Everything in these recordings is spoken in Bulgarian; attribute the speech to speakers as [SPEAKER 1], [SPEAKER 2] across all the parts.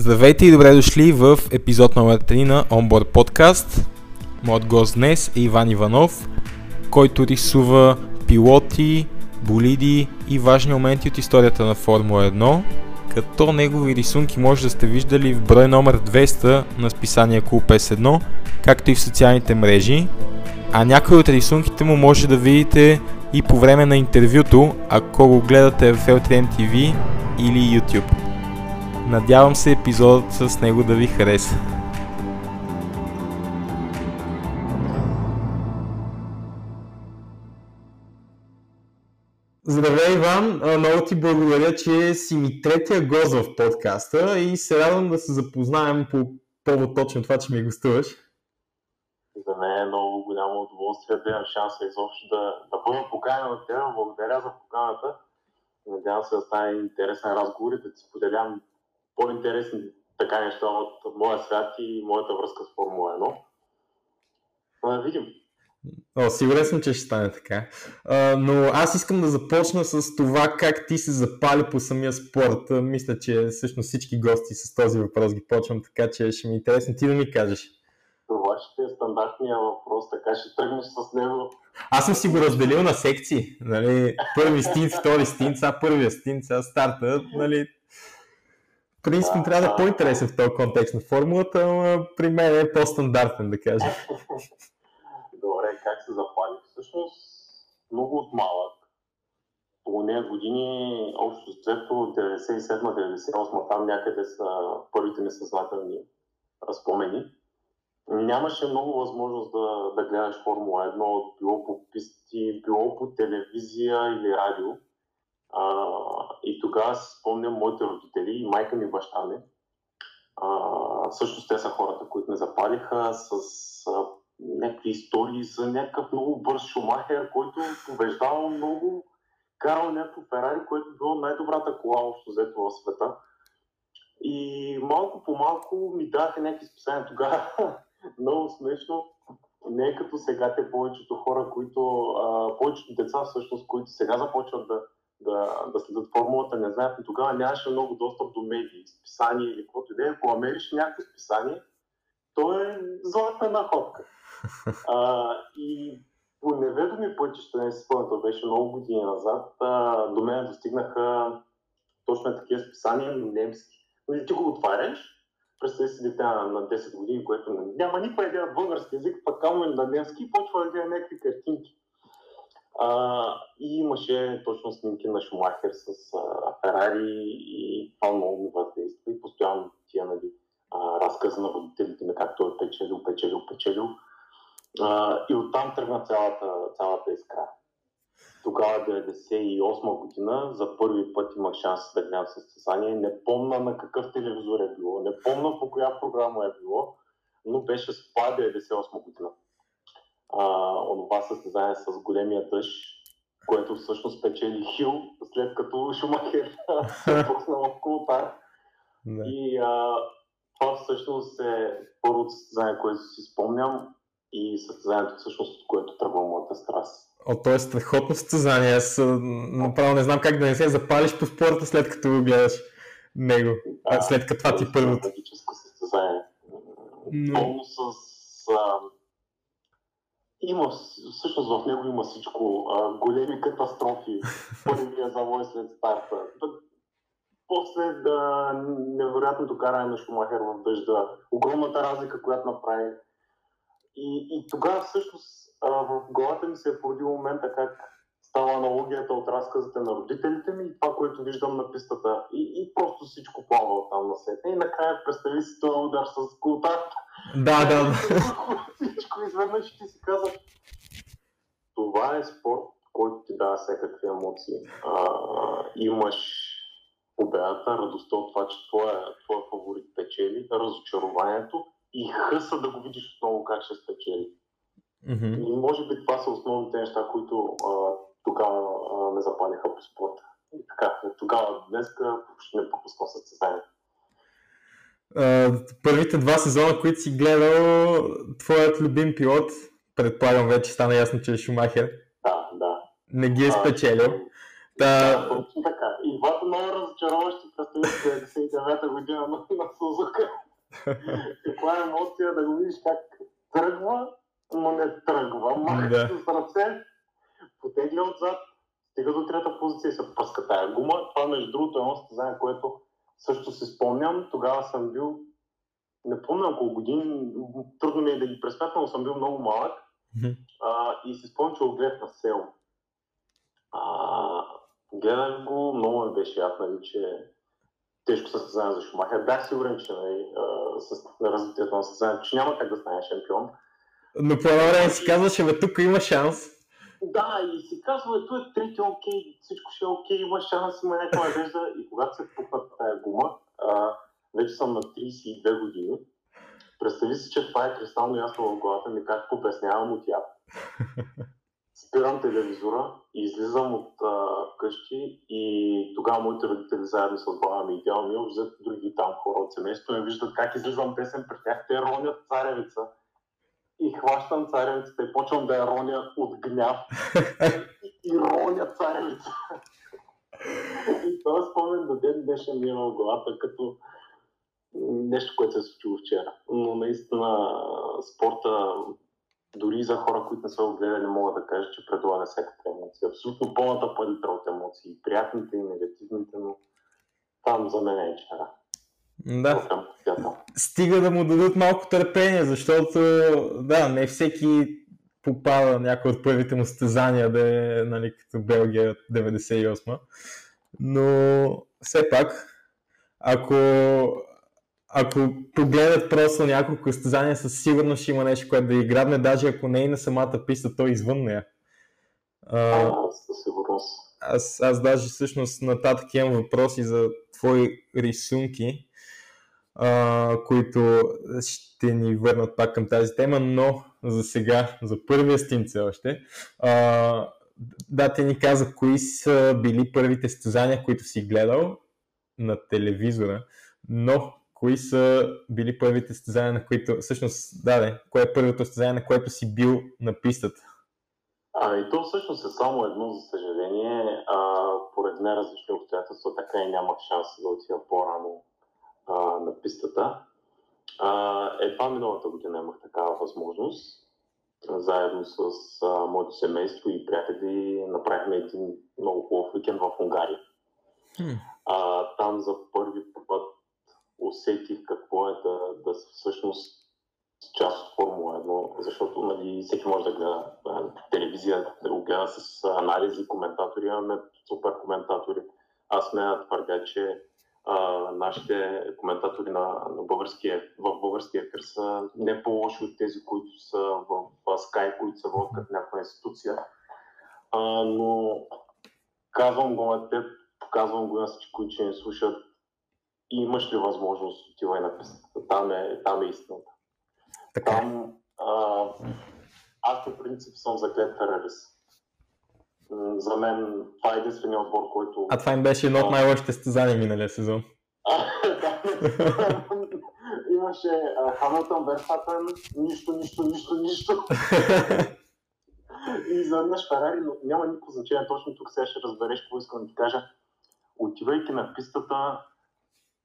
[SPEAKER 1] Здравейте и добре дошли в епизод номер 3 на Onboard Podcast. Моят гост днес е Иван Иванов, който рисува пилоти, болиди и важни моменти от историята на Формула 1, като негови рисунки може да сте виждали в брой номер 200 на списание Клуб S1, както и в социалните мрежи, а някои от рисунките му може да видите и по време на интервюто, ако го гледате в LTM TV или YouTube. Надявам се епизодът с него да ви хареса. Здравей, Иван! Много ти благодаря, че си ми третия гост в подкаста и се радвам да се запознаем по повод точно това, че ми гостуваш.
[SPEAKER 2] За мен е много голямо удоволствие да имам шанса изобщо да, да бъда поканен от теб. Благодаря за поканата. Надявам се да стане интересен разговор и да ти споделям по-интересни така неща от моя свят и моята връзка с Формула 1. Но да видим.
[SPEAKER 1] О, сигурен съм, че ще стане така. А, но аз искам да започна с това как ти се запали по самия спорт. Мисля, че всъщност всички гости с този въпрос ги почвам, така че ще ми е интересно ти да ми кажеш.
[SPEAKER 2] Това ще е стандартния въпрос, така ще тръгнеш с него.
[SPEAKER 1] Аз съм си го разделил на секции. Нали? Първи стинц, втори стинц, а първия стинц, а старта. Нали? Принцип трябва да е по-интересен в този контекст на формулата, но при мен е по-стандартен, да кажа.
[SPEAKER 2] Добре, как се запали? Всъщност, много от малък. По нея години, общо взето, 97-98, там някъде са първите несъзнателни спомени. Нямаше много възможност да, да гледаш Формула 1, било по писти, било по телевизия или радио. А, и тогава си спомням моите родители майка ми и баща ми. А, също те са хората, които ме запалиха с а, някакви истории за някакъв много бърз шумахер, който побеждава много, карал някакво Ферари, което било най-добрата кола общо взето в света. И малко по малко ми даха някакви списания тогава. много смешно. Не е като сега те повечето хора, които, а, повечето деца всъщност, които сега започват да, да, да следят формулата, не знаят, но тогава нямаше много достъп до медии, списания или каквото и да е. Ако намериш някакво списание, то е златна находка. А, и по неведоми пътища, не си спомням, беше много години назад, а, до мен достигнаха точно такива списания немски. Нали, ти го отваряш, представи си дете на 10 години, което няма никаква идея български язик, пък камо на немски и почва да гледа някакви картинки. А, и имаше точно снимки на Шумахер с а, Ферари и това много ми въздейства и постоянно тия нали, разказа на водителите на как той е печелил, печелил, печелил. А, и оттам тръгна цялата, цялата искра. Тогава, 98 година, за първи път имах шанс да гледам състезание. Не помна на какъв телевизор е било, не помна по коя програма е било, но беше СПА 98 година онова състезание с големия дъжд, което всъщност печели Хил, след като Шумахер се е пуснал в колотар. И а, това всъщност е първото състезание, което си спомням и състезанието всъщност, от което тръгва моята страст.
[SPEAKER 1] О, то е страхотно състезание. Аз направо не знам как да не се запалиш по спорта след като го гледаш него. Да, след като това ти е първото.
[SPEAKER 2] Магическо състезание. Но... Пълно с а, има, всъщност в него има всичко. А, големи катастрофи, първия завой след старта. После да, невероятното каране на Шумахер в дъжда, огромната разлика, която направи. И, и тогава всъщност а, в главата ми се е породил момента как става аналогията от разказите на родителите ми и това, което виждам на пистата. И, и просто всичко плава от там на сетне. И накрая представи си този удар с култата.
[SPEAKER 1] Да, да.
[SPEAKER 2] всичко изведнъж ти си казваш. Това е спорт, който ти дава всякакви емоции. А, имаш победата, радостта от това, че твоя, твоя фаворит печели, разочарованието и хъса да го видиш отново как ще спечели. Mm-hmm. И може би това са основните неща, които а, тогава а, ме запалиха по спорта. И така, тогава днеска ще не пропускам състезание.
[SPEAKER 1] Първите два сезона, които си гледал, твоят любим пилот, предполагам вече стана ясно, че е Шумахер.
[SPEAKER 2] Да, да.
[SPEAKER 1] Не ги е спечелил.
[SPEAKER 2] Да, да, точно така. И двата много разочароващи представи 99-та година на, на Сузука. Каква е емоция да го видиш как тръгва, но не тръгва. Маха
[SPEAKER 1] Да.
[SPEAKER 2] с ръце, потегля отзад, стига до трета позиция и се пъска тая гума. Това между другото е едно състезание, което също си спомням. Тогава съм бил, не помня колко години, трудно ми е да ги пресметна, но съм бил много малък. А, и си спомням, че го гледах на село. А, гледах го, много ме беше яд, нали, че тежко състезание за Шумахер. Бях сигурен, че нали, с развитието на състезанието, че няма как да стане шампион.
[SPEAKER 1] Но по едно време си казваше, бе, тук има шанс.
[SPEAKER 2] Да, и си казва, ето е трети окей, всичко ще е окей, има шанс, има някаква надежда. И когато се пукна тая гума, а, вече съм на 32 години. Представи си, че това е кристално ясно в главата ми, как обяснявам от яд. Спирам телевизора и излизам от а, къщи и тогава моите родители заедно с баба ми и дядо ми, взето други там хора от семейството, ме виждат как излизам песен при тях, те ронят царевица. И хващам царевицата и почвам да я роня гняв и, и роня царевица. И този спомен до ден днешен ми в главата като нещо, което се е случило вчера. Но наистина спорта, дори за хора, които не са го гледали, мога да кажа, че предлага всякаква емоция. Абсолютно пълната палитра от емоции. Приятните и негативните, но там за мен е вчера.
[SPEAKER 1] Да. Стига да му дадат малко търпение, защото да, не всеки попада някой от първите му състезания да е нали, като Белгия 98 но все пак ако, ако погледнат просто няколко състезания, със сигурност ще има нещо, което да иградне, даже ако не е на самата писта, то е извън нея. А,
[SPEAKER 2] със сигурност.
[SPEAKER 1] аз, аз даже всъщност нататък имам въпроси за твои рисунки, а, които ще ни върнат пак към тази тема, но за сега, за първия стим все още. А, да, те ни каза кои са били първите състезания, които си гледал на телевизора, но кои са били първите състезания, на които, всъщност, да, да, кое е първото състезание, на което си бил на пистата?
[SPEAKER 2] А, и то всъщност е само едно, за съжаление. А, поред неразлични обстоятелства, така и нямах шанс да отида по-рано а, на пистата. А, едва миналата година имах такава възможност. Заедно с а, моето семейство и приятели направихме един много хубав уикенд в Унгария. А, там за първи път усетих какво е да, да всъщност част от Формула 1, защото нали, всеки може да гледа телевизия, да го гледа с анализи, коментатори, имаме супер коментатори. Аз да твърдя, че а, нашите коментатори на, на българския, в българския ефир са не по-лоши от тези, които са в, в Sky, които са водят като някаква институция. А, но казвам го на теб, казвам го на всички, които ще ни слушат. И имаш ли възможност, отивай на пистата. Там е, там е истината.
[SPEAKER 1] Така.
[SPEAKER 2] Там а, аз по принцип съм заклет ферарист. М, За мен това е единствения отбор, който...
[SPEAKER 1] А това им беше едно от най-лошите състезания миналия сезон.
[SPEAKER 2] Имаше Хамилтън, Верстапен, нищо, нищо, нищо, нищо. И изведнъж Ферари, но няма никакво значение. Точно тук сега ще разбереш какво искам да ти кажа. Отивайки на пистата,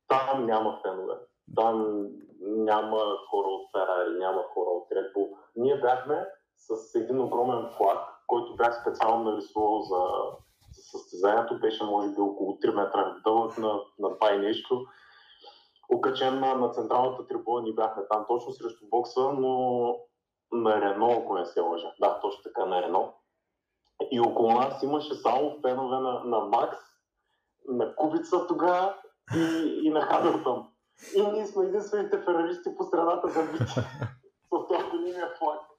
[SPEAKER 2] там няма фенове. Там няма хора от Ферари, няма хора от Red Bull. Ние бяхме с един огромен флаг, който бях специално нарисувал за, за състезанието. Беше може би около 3 метра дълъг на, на това и нещо. Окачен на, на централната трибуна ни бяхме там точно срещу бокса, но на Рено, ако не се лъжа. Да, точно така на Рено. И около нас имаше само фенове на, на Макс, на Кубица тогава и, и на Хамилтън. И ние сме единствените фераристи по страната за бити с този големия флаг.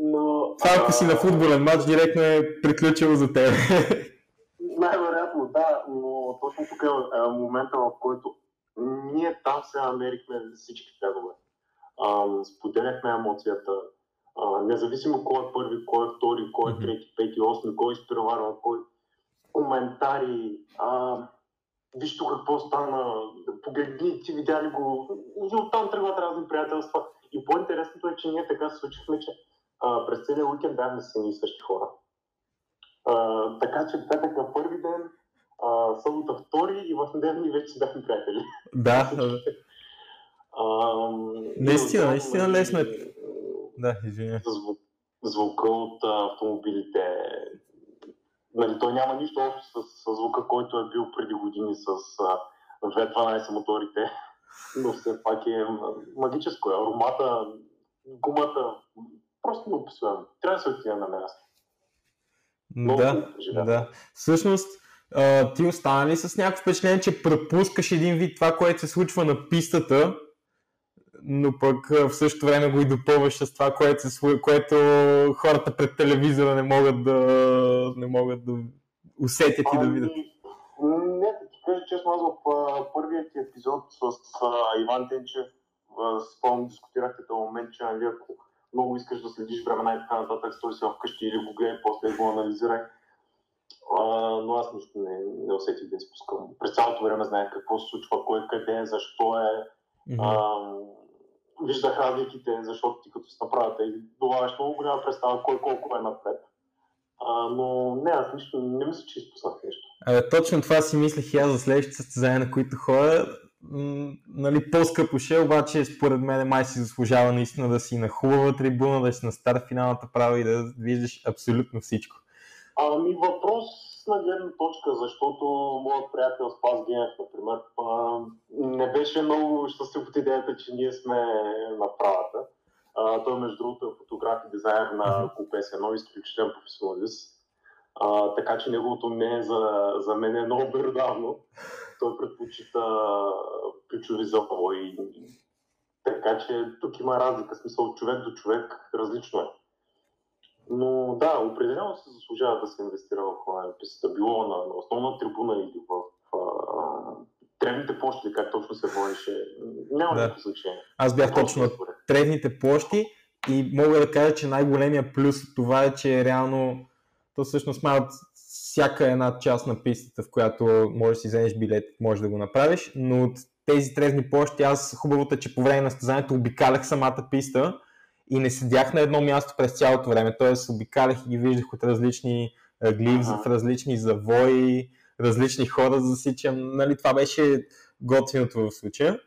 [SPEAKER 2] Но,
[SPEAKER 1] Това ако си на футболен матч, директно е приключило за теб.
[SPEAKER 2] Най-вероятно, да, но точно тук е, е момента, в който ние там се намерихме всички фенове. Ам, споделяхме емоцията, а, независимо кой е първи, кой е втори, кой е трети, пети, осми, кой изпреварва, кой коментари, а, виж тук какво стана, погледни, ти видя ли го, и оттам тръгват разни приятелства. И по-интересното е, че ние така се случихме, че а, през целия уикенд бяхме с едни и същи хора. А, така че петък на първи ден, а, събота втори и в неделя вече бяхме приятели.
[SPEAKER 1] Да.
[SPEAKER 2] А,
[SPEAKER 1] наистина, наистина лесно е. Да, извиня.
[SPEAKER 2] Звук, звука от автомобилите. Нали, той няма нищо общо с, с звука, който е бил преди години с V12 моторите, но все пак е магическо. Аромата, гумата, просто неописуемо. Трябва да се отида на място.
[SPEAKER 1] Много да, да. Всъщност, ти остана ли с някакво впечатление, че пропускаш един вид това, което се случва на пистата, но пък в същото време го и допълваш с това, което, се, което хората пред телевизора не могат да, не могат да усетят и да видят?
[SPEAKER 2] Ами, не, да ти кажа честно, аз в първият ти епизод с а, Иван Тенчев, спомням, дискутирахте този момент, че нали, ако много искаш да следиш времена и така нататък, стой си вкъщи или го гледай, после го анализирай. А, но аз нищо не, не усетих да изпускам. През цялото време знаех какво се случва, кой къде, защо е. Mm-hmm. А, виждах разликите, защото ти като се направят и добавяш много голяма представа кой колко е напред. А, но не, аз нищо, не мисля, че изпуснах нещо.
[SPEAKER 1] А, точно това си мислех и аз за следващите състезания, на които ходя нали, по-скъпо ще, обаче според мен май си заслужава наистина да си на хубава трибуна, да си на стар финалната права и да виждаш абсолютно всичко.
[SPEAKER 2] Ами въпрос на гледна точка, защото моят приятел Спас Генев, например, не беше много щастлив от идеята, че ние сме на правата. той, между другото, е фотограф и дизайнер на Купе 1, изключителен професионалист. А, така че неговото не е за, за мен е много бердавно. Той предпочита ключови завои. Така че тук има разлика, смисъл от човек до човек различно е. Но да, определено се заслужава да се инвестира в писата, било на, на основна трибуна или в тревните площи, как точно се водеше. Няма да. значение.
[SPEAKER 1] Аз бях точно на тревните площи и мога да кажа, че най-големия плюс от това е, че реално то всъщност малко всяка една част на пистата, в която можеш да си вземеш билет, можеш да го направиш, но от тези трезни площи аз хубавото е, че по време на състезанието обикалях самата писта и не седях на едно място през цялото време, т.е. обикалях и ги виждах от различни гливи, в различни завои, различни хора засичам. Нали, това беше готиното в случая.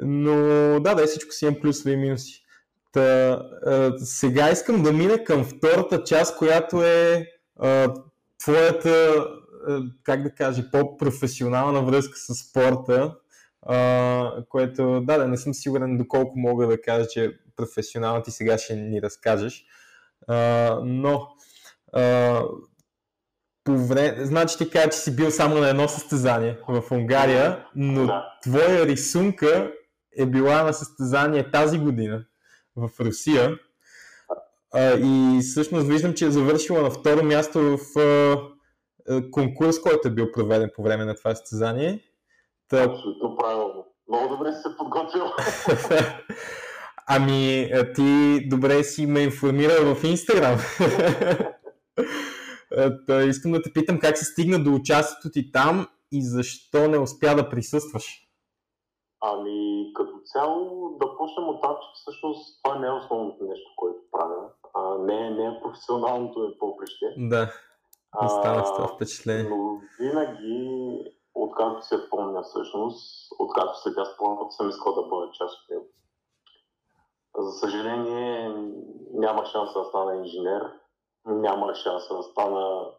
[SPEAKER 1] Но да, да, всичко си имам плюсове и минуси. Та, а, сега искам да мина към втората част, която е а, твоята, а, как да кажа, по-професионална връзка с спорта, а, което, да, да, не съм сигурен доколко мога да кажа, че професионално ти сега ще ни разкажеш, а, но а, по време, значи ти кажа, че си бил само на едно състезание в Унгария, но да. твоя рисунка е била на състезание тази година в Русия. А, и всъщност виждам, че е завършила на второ място в а, конкурс, който е бил проведен по време на това състезание.
[SPEAKER 2] Та... Абсолютно правилно. Много добре си се подготвил.
[SPEAKER 1] ами, ти добре си ме информира в Инстаграм. Та, искам да те питам как се стигна до участието ти там и защо не успя да присъстваш.
[SPEAKER 2] Ами, като цяло да почнем от това, че всъщност това не е основното нещо, което правя. А, не, не е професионалното ми поприще.
[SPEAKER 1] Да, остава с това впечатление.
[SPEAKER 2] Но винаги, откакто се помня всъщност, откакто сега спомням, съм искал да бъда част от него. За съжаление, няма шанс да стана инженер, няма шанс да стана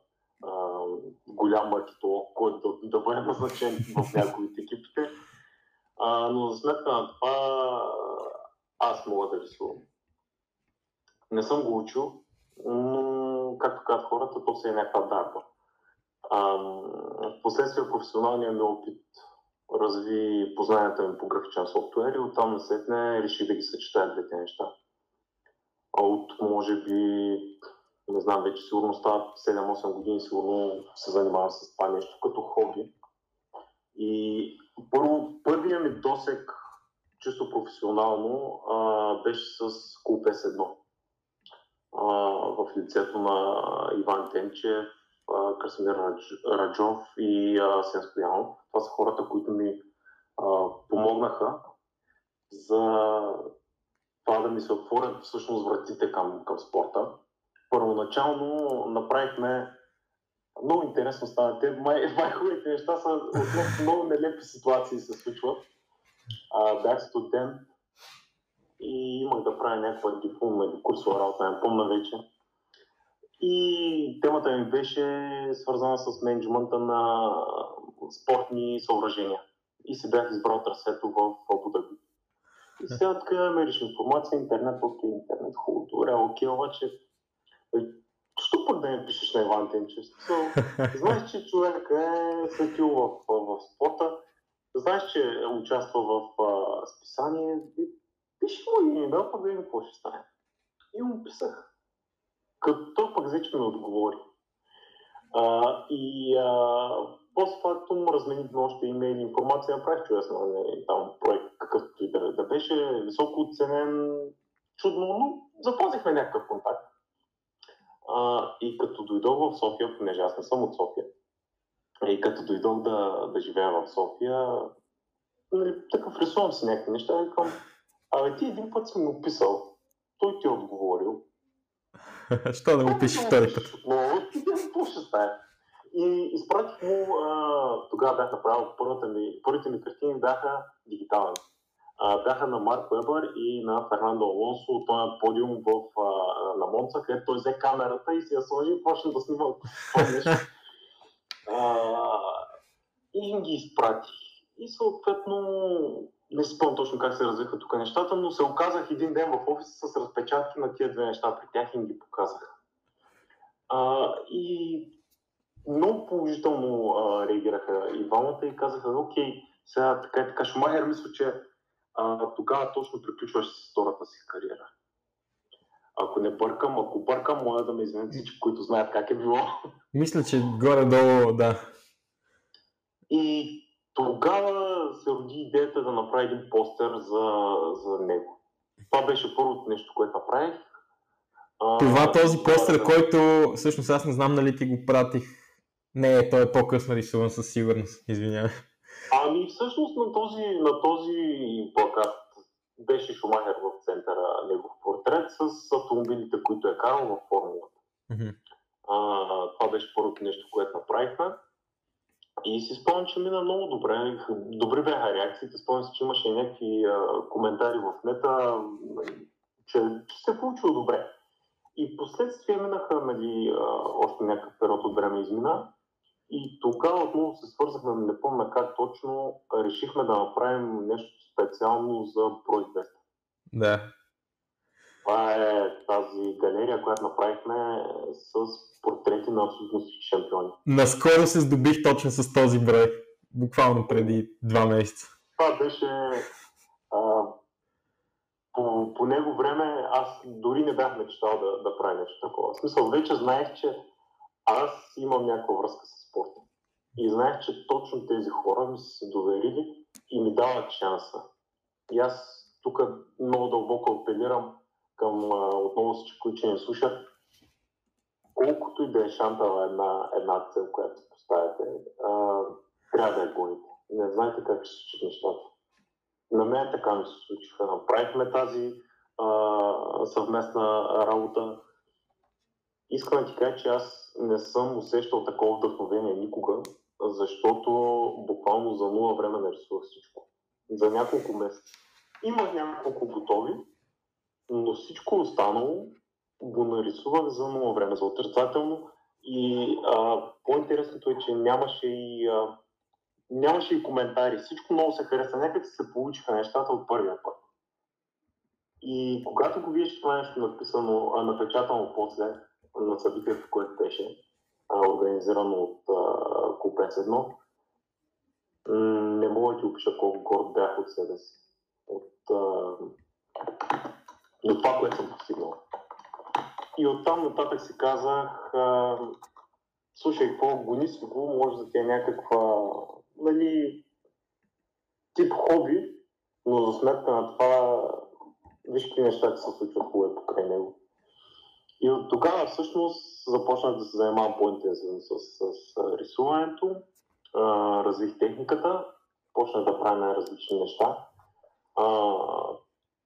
[SPEAKER 2] а, голям маркетолог, който да, да бъде назначен в някои от екипите. А, но за сметка на това аз мога да рисувам. Не съм го учил, но както казват хората, то се е някаква дарба. Впоследствие професионалният ми опит разви познанията ми по графичен софтуер и оттам насетне реших да ги съчетая двете неща. А от може би, не знам, вече сигурно става 7-8 години, сигурно се занимавам с това нещо като хоби. И първо, първият ми досек, чисто професионално, а, беше с Кулпес 1 а, в лицето на Иван Тенчев, а, Красимир Раджов и а, Сен Стоянов. Това са хората, които ми а, помогнаха за това да ми се отворят всъщност вратите към, към спорта. Първоначално направихме много интересно стана. Те май, май хубавите неща са относно много нелепи ситуации се случват. А, бях студент и имах да правя някаква дипломна или курсова работа, не помня вече. И темата ми беше свързана с менеджмента на спортни съоръжения. И се бях избрал трасето в Абудаби. И сега така мериш информация, интернет, окей, интернет, хубаво, добре, окей, обаче Що пък да не пишеш на Иван Тенчев? Знаеш, че човек е светил в, в спорта, знаеш, че участва в а, списание, пиши му един имейл, пък да видим какво ще стане. И му писах. Като той пък взе, че ми отговори. А, и а, постфактум разменихме още имейли информация, направих чудесно, не, там проект, какъвто и да, да беше, високо оценен, чудно, но запазихме някакъв контакт. А, и като дойдох в София, понеже аз не съм от София, и като дойдох да, да живея в София, нали, такъв рисувам си някакви неща и към, абе ти един път си му писал, той ти е отговорил.
[SPEAKER 1] Що да му пишеш втори път?
[SPEAKER 2] Какво ще стане? И изпратих му, а, тогава бях направил първата ми, първите ми картини бяха дигитални бяха на Марк Вебър и на Фернандо Алонсо от този подиум в, а, на Монца, където той взе камерата и си я сложи и почна да снима и ги изпрати. И съответно, не си спомням точно как се развиха тук нещата, но се оказах един ден в офиса с разпечатки на тия две неща при тях и им ги показах. А, и много положително а, реагираха и двамата и казаха, окей, сега така и така, Шумахер мисля, че а, тогава точно приключваш с втората си кариера. Ако не бъркам, ако бъркам, моля да ме извинят всички, които знаят как е било.
[SPEAKER 1] Мисля, че горе-долу, да.
[SPEAKER 2] И тогава се роди идеята да направя един постер за, за него. Това беше първото нещо, което направих.
[SPEAKER 1] Това този постер, да... който всъщност аз не знам нали ти го пратих. Не, той е по-късно рисуван със сигурност, извинявай.
[SPEAKER 2] Ами всъщност на този, на този плакат беше Шумахер в центъра негов портрет с автомобилите, които е карал във формулата. Mm-hmm. А, това беше първото нещо, което направихме. И си спомням, че мина много добре. Добри бяха реакциите. Спомням си, че имаше някакви а, коментари в нета, че, че се е получило добре. И последствие минаха нали, още някакъв период от време измина. И тогава отново се свързахме, не помня как точно, решихме да направим нещо специално за брой 200.
[SPEAKER 1] Да.
[SPEAKER 2] Това е тази галерия, която направихме с портрети на абсолютно всички шампиони.
[SPEAKER 1] Наскоро се здобих точно с този брой, буквално преди два месеца.
[SPEAKER 2] Това беше... А, по, по него време аз дори не бях мечтал да, да правя нещо такова. В смисъл, вече знаех, че аз имам някаква връзка с спорта. И знаех, че точно тези хора ми са се доверили и ми дават шанса. И аз тук много дълбоко апелирам към отново всички, които не слушат. Колкото и да е шантава една, една цел, която поставяте, а, трябва да я гоните. Не знаете как ще се случат нещата. На мен така ми се случиха. Направихме тази а, съвместна работа. Искам да ти кажа, че аз не съм усещал такова вдъхновение никога, защото буквално за нула време нарисувах всичко. За няколко месеца. Имах няколко готови, но всичко останало го нарисувах за нула време, за отрицателно. И а, по-интересното е, че нямаше и, а, нямаше и коментари. Всичко много се хареса. Някак се получиха нещата от първия път. И когато го видиш това нещо написано, а, напечатано после, на събитието, което беше организирано от Клуб S1. Не мога да ти опиша колко горд бях от себе си. От, от това, което съм постигнал. И оттам нататък си казах, а, слушай, какво гони си го, може да ти е някаква, нали, тип хоби, но за сметка на това, виж какви неща се случват хубаво покрай него. И от тогава всъщност започнах да се занимавам по-интензивно с, с, с рисуването, а, развих техниката, почнах да правя най-различни неща. А,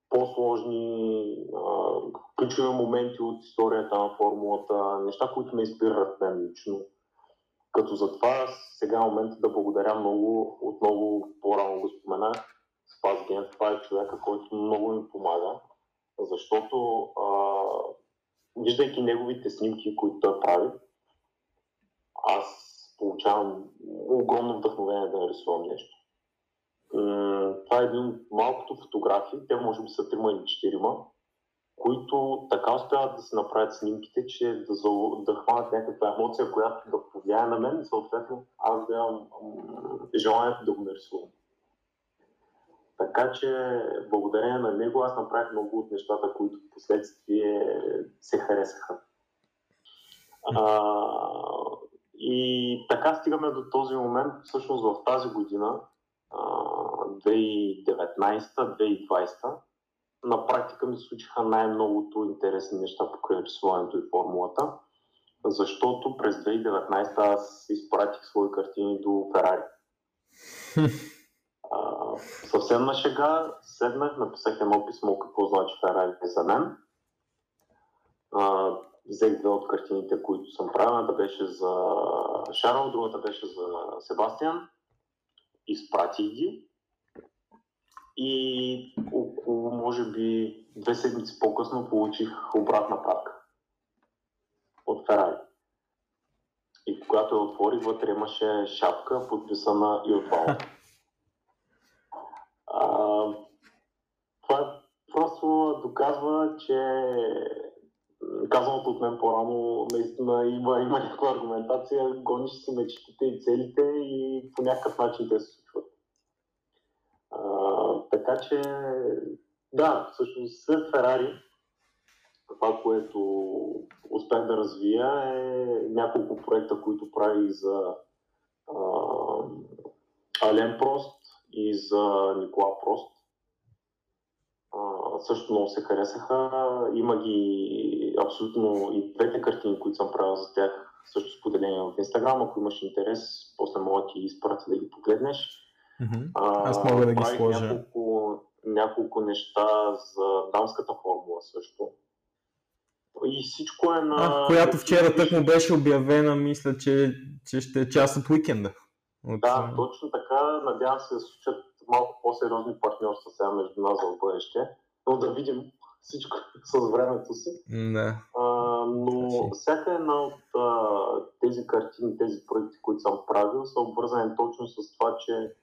[SPEAKER 2] по-сложни, а, ключови моменти от историята на формулата, неща, които ме инспирират мен лично. като затова сега е момента да благодаря много, отново по-рано го споменах, Спас Ген, това е човека, който много ми помага, защото а, виждайки неговите снимки, които той прави, аз получавам огромно вдъхновение да нарисувам нещо. Това е един от малкото фотографии, те може би са трима или четирима, които така успяват да се направят снимките, че да, за, да хванат някаква емоция, която да повлияе на мен съответно аз да имам желанието да го нарисувам. Така че, благодарение на него, аз направих много от нещата, които в последствие се харесаха. А, и така стигаме до този момент, всъщност в тази година, 2019-2020, на практика ми случиха най-многото интересни неща по рисуването и формулата, защото през 2019 аз изпратих свои картини до Ферари. Съвсем на шега седнах, написах едно писмо какво значи Ферари за мен. А, взех две от картините, които съм правил. Едната беше за Шарл, другата беше за Себастиан. Изпратих ги. И около, може би, две седмици по-късно получих обратна пратка от Ферари. И когато я отворих, вътре имаше шапка, подписана и от Вала. това просто доказва, че казаното от мен по-рано, наистина има, има някаква аргументация, гониш си мечтите и целите и по някакъв начин те се случват. Така че, да, всъщност след Ферари, това, което успях да развия е няколко проекта, които правих за а, Ален Прост и за Никола Прост. А, също много се харесаха. Има ги абсолютно и двете картини, които съм правил за тях, също споделени в Инстаграм. Ако имаш интерес, после мога ти изпратя да ги погледнеш.
[SPEAKER 1] Mm-hmm. Аз мога да ги сложа.
[SPEAKER 2] Няколко, няколко неща за дамската формула също. И всичко е на...
[SPEAKER 1] А, която вчера тък му беше обявена, мисля, че, че ще е част от уикенда.
[SPEAKER 2] От... Да, точно така. Надявам се да се случат малко по-сериозни партньорства сега между нас в бъдеще, но да видим всичко с времето си.
[SPEAKER 1] Да.
[SPEAKER 2] А, но Си. всяка една от а, тези картини, тези проекти, които съм правил, са обвързани точно с това, че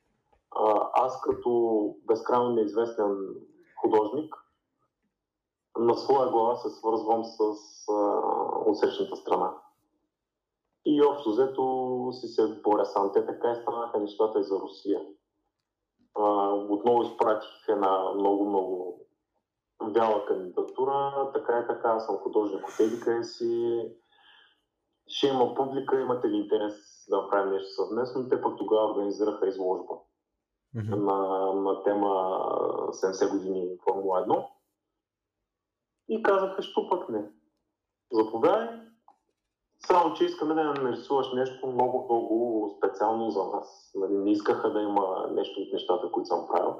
[SPEAKER 2] а, аз като безкрайно неизвестен художник, на своя глава се свързвам с а, отсрещната страна. И общо взето си се боря сам. Те така и станаха нещата и за Русия. А, отново изпратих една много-много вяла кандидатура. Така и така, аз съм художник от Едика си. Ще има публика, имате ли интерес да направим нещо съвместно? Те пък тогава организираха изложба mm-hmm. на, на тема 70 години Формула 1. И казаха, що пък не. Заповядай, само, че искаме да нарисуваш нещо много, много специално за нас. Нали, не искаха да има нещо от нещата, които съм правил.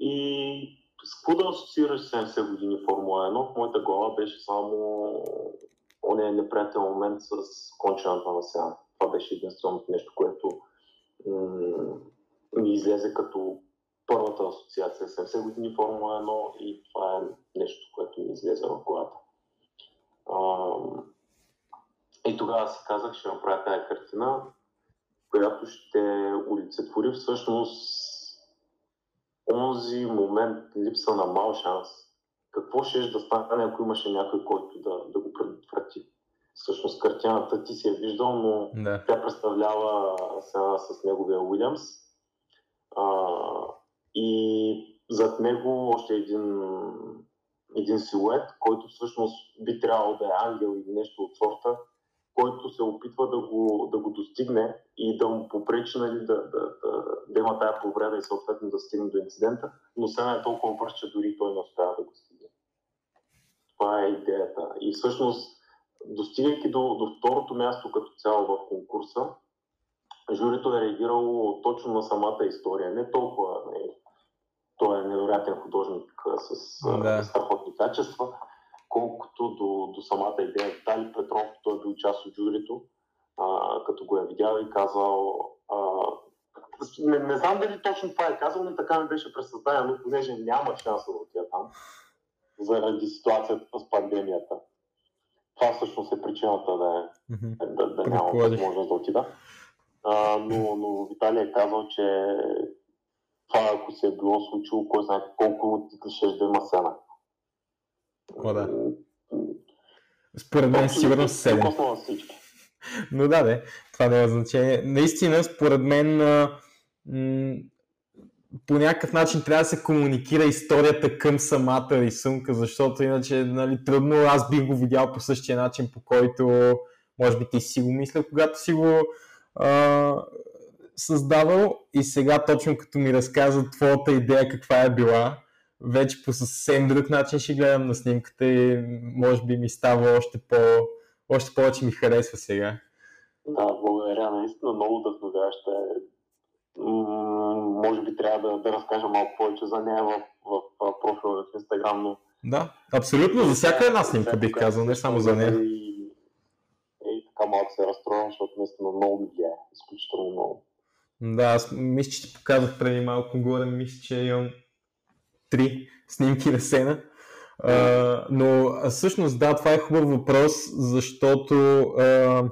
[SPEAKER 2] И с какво да асоциираш 70 години Формула 1? В моята глава беше само ония неприятен момент с кончената на сега. Това беше единственото нещо, което ми излезе като първата асоциация 70 години Формула 1 и това е нещо, което ми излезе в главата. И тогава си казах, ще направя тази картина, която ще олицетвори всъщност онзи момент липса на мал шанс. Какво ще да стане, ако имаше някой, който да, да го предотврати? Всъщност картината ти си е виждал, но
[SPEAKER 1] да.
[SPEAKER 2] тя представлява сега с неговия Уилямс. А, и зад него още един, един силует, който всъщност би трябвало да е ангел или нещо от сорта, който се опитва да го, да го достигне и да му попречи нали, да, да, да, да има тая повреда и съответно да стигне до инцидента, но сега е толкова бърз, че дори той не успява да го стигне. Това е идеята. И всъщност, достигайки до, до второто място като цяло в конкурса, журито е реагирало точно на самата история, не толкова не, нали, той е невероятен художник с да. страхотни качества, колкото до, до самата идея. Дали Петров, той е бил част от журито. А, като го е видял и казал а, не, не знам дали точно това е казал, но така ми беше пресъздадено, понеже няма шанса да отида там заради ситуацията с пандемията. Това всъщност е причината да, е, mm-hmm. да, да няма възможност да отида. А, но, но Виталий е казал, че това ако се е било случило, кой знае колко ще да има сена.
[SPEAKER 1] О, да. Според мен сигурно 7. Но да, де, това няма значение. Наистина, според мен, м- по някакъв начин трябва да се комуникира историята към самата рисунка, защото иначе нали, трудно аз бих го видял по същия начин, по който може би ти си го мисля, когато си го а, създавал и сега точно като ми разказа твоята идея каква е била, вече по съвсем друг начин ще гледам на снимката и може би ми става още, по, още повече ми харесва сега.
[SPEAKER 2] Да, благодаря. Наистина много вдъхновяваща е. Може би трябва да, да разкажа малко повече за нея в, в, в профила в Инстаграм, но...
[SPEAKER 1] Да, абсолютно. За всяка една снимка бих казал, не само за нея.
[SPEAKER 2] И, и така малко се разстроявам, защото наистина много ми влияе. Изключително много.
[SPEAKER 1] Да, аз мисля, че ти показах преди малко горе, мисля, че имам три снимки на сцена. Uh, но всъщност да, това е хубав въпрос, защото uh,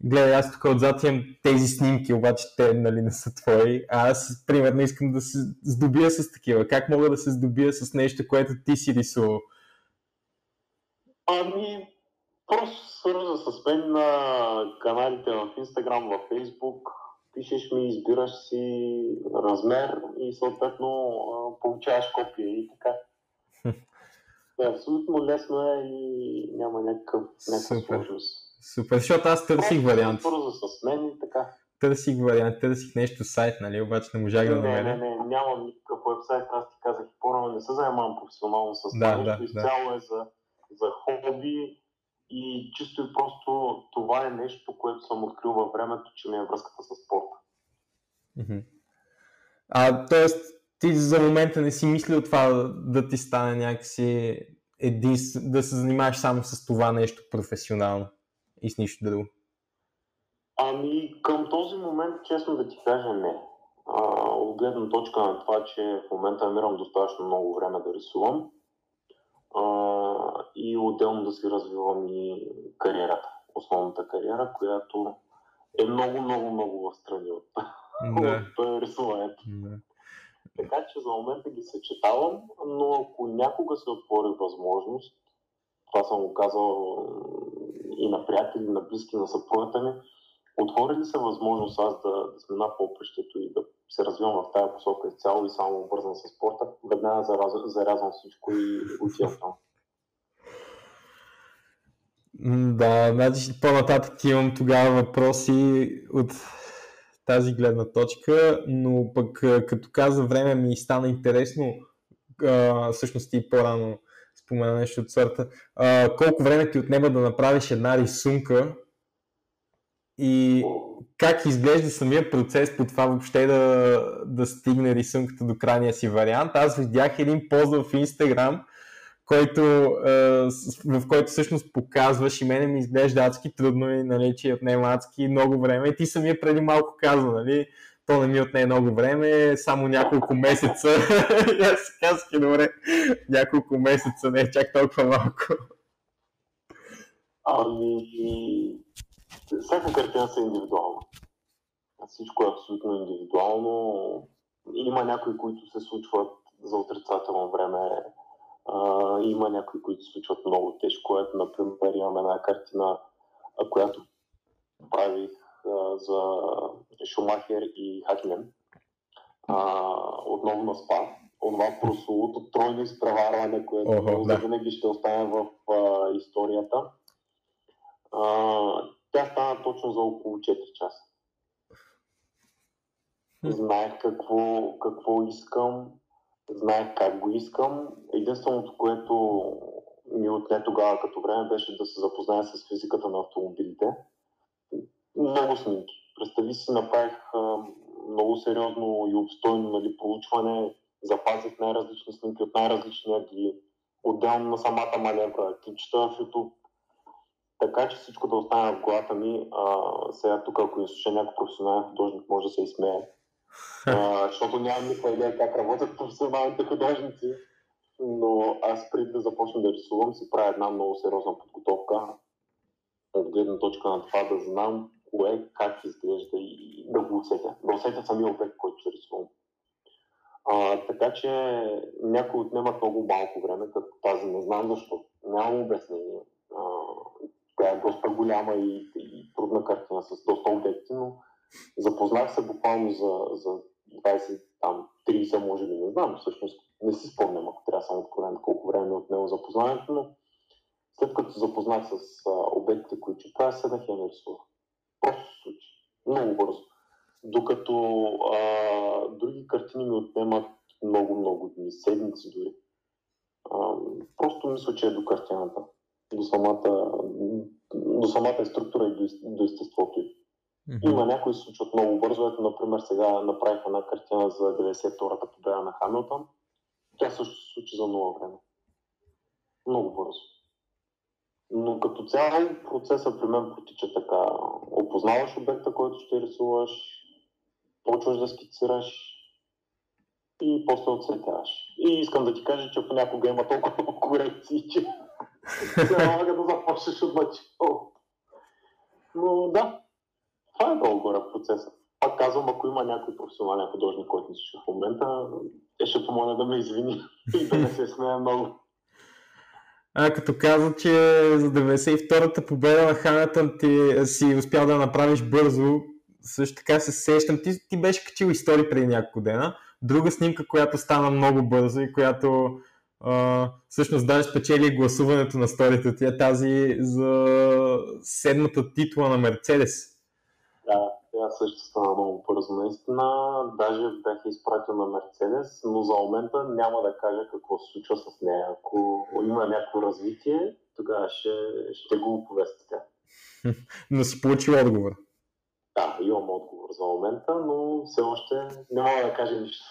[SPEAKER 1] гледай, аз тук отзад имам тези снимки, обаче те нали, не са твои, а аз примерно искам да се здобия с такива. Как мога да се здобия с нещо, което ти си рисувал?
[SPEAKER 2] Ами, просто свърза с мен на каналите в Instagram, в Facebook, пишеш ми, избираш си размер и съответно получаваш копия и така. е, абсолютно лесно е и няма някакъв, някакъв сложност.
[SPEAKER 1] Супер, защото аз търсих вариант.
[SPEAKER 2] Свърза с мен и така.
[SPEAKER 1] Търсих вариант, търсих нещо сайт, нали, обаче не можах
[SPEAKER 2] да
[SPEAKER 1] намеря.
[SPEAKER 2] Не, не, не, нямам никакъв вебсайт, аз ти казах по-рано, не се занимавам професионално с това, да, нещо да, изцяло да. е за, за хоби и чисто и просто това е нещо, което съм открил във времето, че ми е връзката с спорта.
[SPEAKER 1] А, т.е. ти за момента не си мислил това да ти стане някакси един, да се занимаваш само с това нещо професионално и с нищо друго?
[SPEAKER 2] Ами към този момент, честно да ти кажа, не. А, от гледна точка на това, че в момента намирам достатъчно много време да рисувам а, и отделно да си развивам и кариерата, основната кариера, която е много, много, много в страни от, да. от рисуването. Да. Така че за момента ги съчетавам, но ако някога се отвори възможност, това съм го казал и на приятели, на близки, на съпругата ми, отвори ли се възможност аз да, да смена попрещето и да се развивам в тази посока изцяло и само обвързан с спорта, веднага зараз, зарязвам всичко и отивам там.
[SPEAKER 1] Да, значи по-нататък имам тогава въпроси от тази гледна точка, но пък като каза време ми стана интересно, а, всъщност и по-рано спомена нещо от сорта, колко време ти отнема да направиш една рисунка и как изглежда самия процес по това въобще да, да стигне рисунката до крайния си вариант. Аз видях един пост в Instagram, който, в който всъщност показваш и мене ми изглежда адски трудно и нали, че отнема адски много време. И ти самия преди малко каза, нали, то не ми отне много време, само няколко месеца. Аз си казах, добре, няколко месеца, не е чак толкова малко.
[SPEAKER 2] Ами, всяка картина са индивидуална. Всичко е абсолютно индивидуално. Има някои, които се случват за отрицателно време. А, има някои, които се случват много тежко. Ето, например, имам една картина, която правих за Шумахер и Хакинен. отново на СПА. Това прословото тройно изпреварване, което да. винаги ще остане в а, историята. А, тя стана точно за около 4 часа. Знаех какво, какво искам, знаех как го искам. Единственото, което ми отне тогава като време беше да се запозная с физиката на автомобилите много снимки. Представи си, направих много сериозно и обстойно нали, проучване, запазих най-различни снимки от най-различни ъгли, отделно на самата маневра, клипчета в YouTube. Така че всичко да остане в главата ми. А, сега тук, ако ни слуша някой професионален художник, може да се изсмее. Защото нямам никаква идея как работят професионалните художници. Но аз преди да започна да рисувам, си правя една много сериозна подготовка от гледна точка на това да знам кое, как изглежда и да го усетя. Да усетя самия обект, който ще рисувам. А, така че някои отнемат много малко време, като тази не знам защо. Нямам обяснение. Тя е доста голяма и, и трудна картина с доста обекти, но запознах се буквално за, за 20, там, 30, може би, не знам, всъщност не си спомням, ако трябва съм откровен, колко време е отнело запознаването, но след като запознах с а, обектите, които правя, седнах и я нарисувах. Просто се случи. Много бързо. Докато а, други картини ми отнемат много-много дни, седмици дори. А, просто мисля, че е до картината, до самата, до самата структура и до, до естеството й. Mm-hmm. Има някои се случват много бързо. Ето, например, сега направих една картина за 92-та победа на Хамилтон. Тя също се случи за много време. Много бързо. Но като цяло процесът при мен протича така. Опознаваш обекта, който ще рисуваш, почваш да скицираш и после оцветяваш. И искам да ти кажа, че понякога има толкова много корекции, че налага да започнеш от начало. Но да, това е долу горе процесът. Пак казвам, ако има някой професионален художник, който ми слуша в момента, те ще помоля да ме извини и да не се смея много.
[SPEAKER 1] А, като каза, че за 92-та победа на Хамилтън ти си успял да направиш бързо, също така се сещам. Ти, ти беше качил истории преди няколко дена. Друга снимка, която стана много бързо и която а, всъщност даже спечели гласуването на сторите ти е тази за седмата титла на Мерцедес.
[SPEAKER 2] Да, тя също стана много бързо. Наистина, даже бях изпратил на Мерцедес, но за момента няма да кажа какво се случва с нея. Ако има някакво развитие, тогава ще, ще го оповестите.
[SPEAKER 1] но си получил отговор.
[SPEAKER 2] Да, имам отговор за момента, но все още не мога да кажа нищо.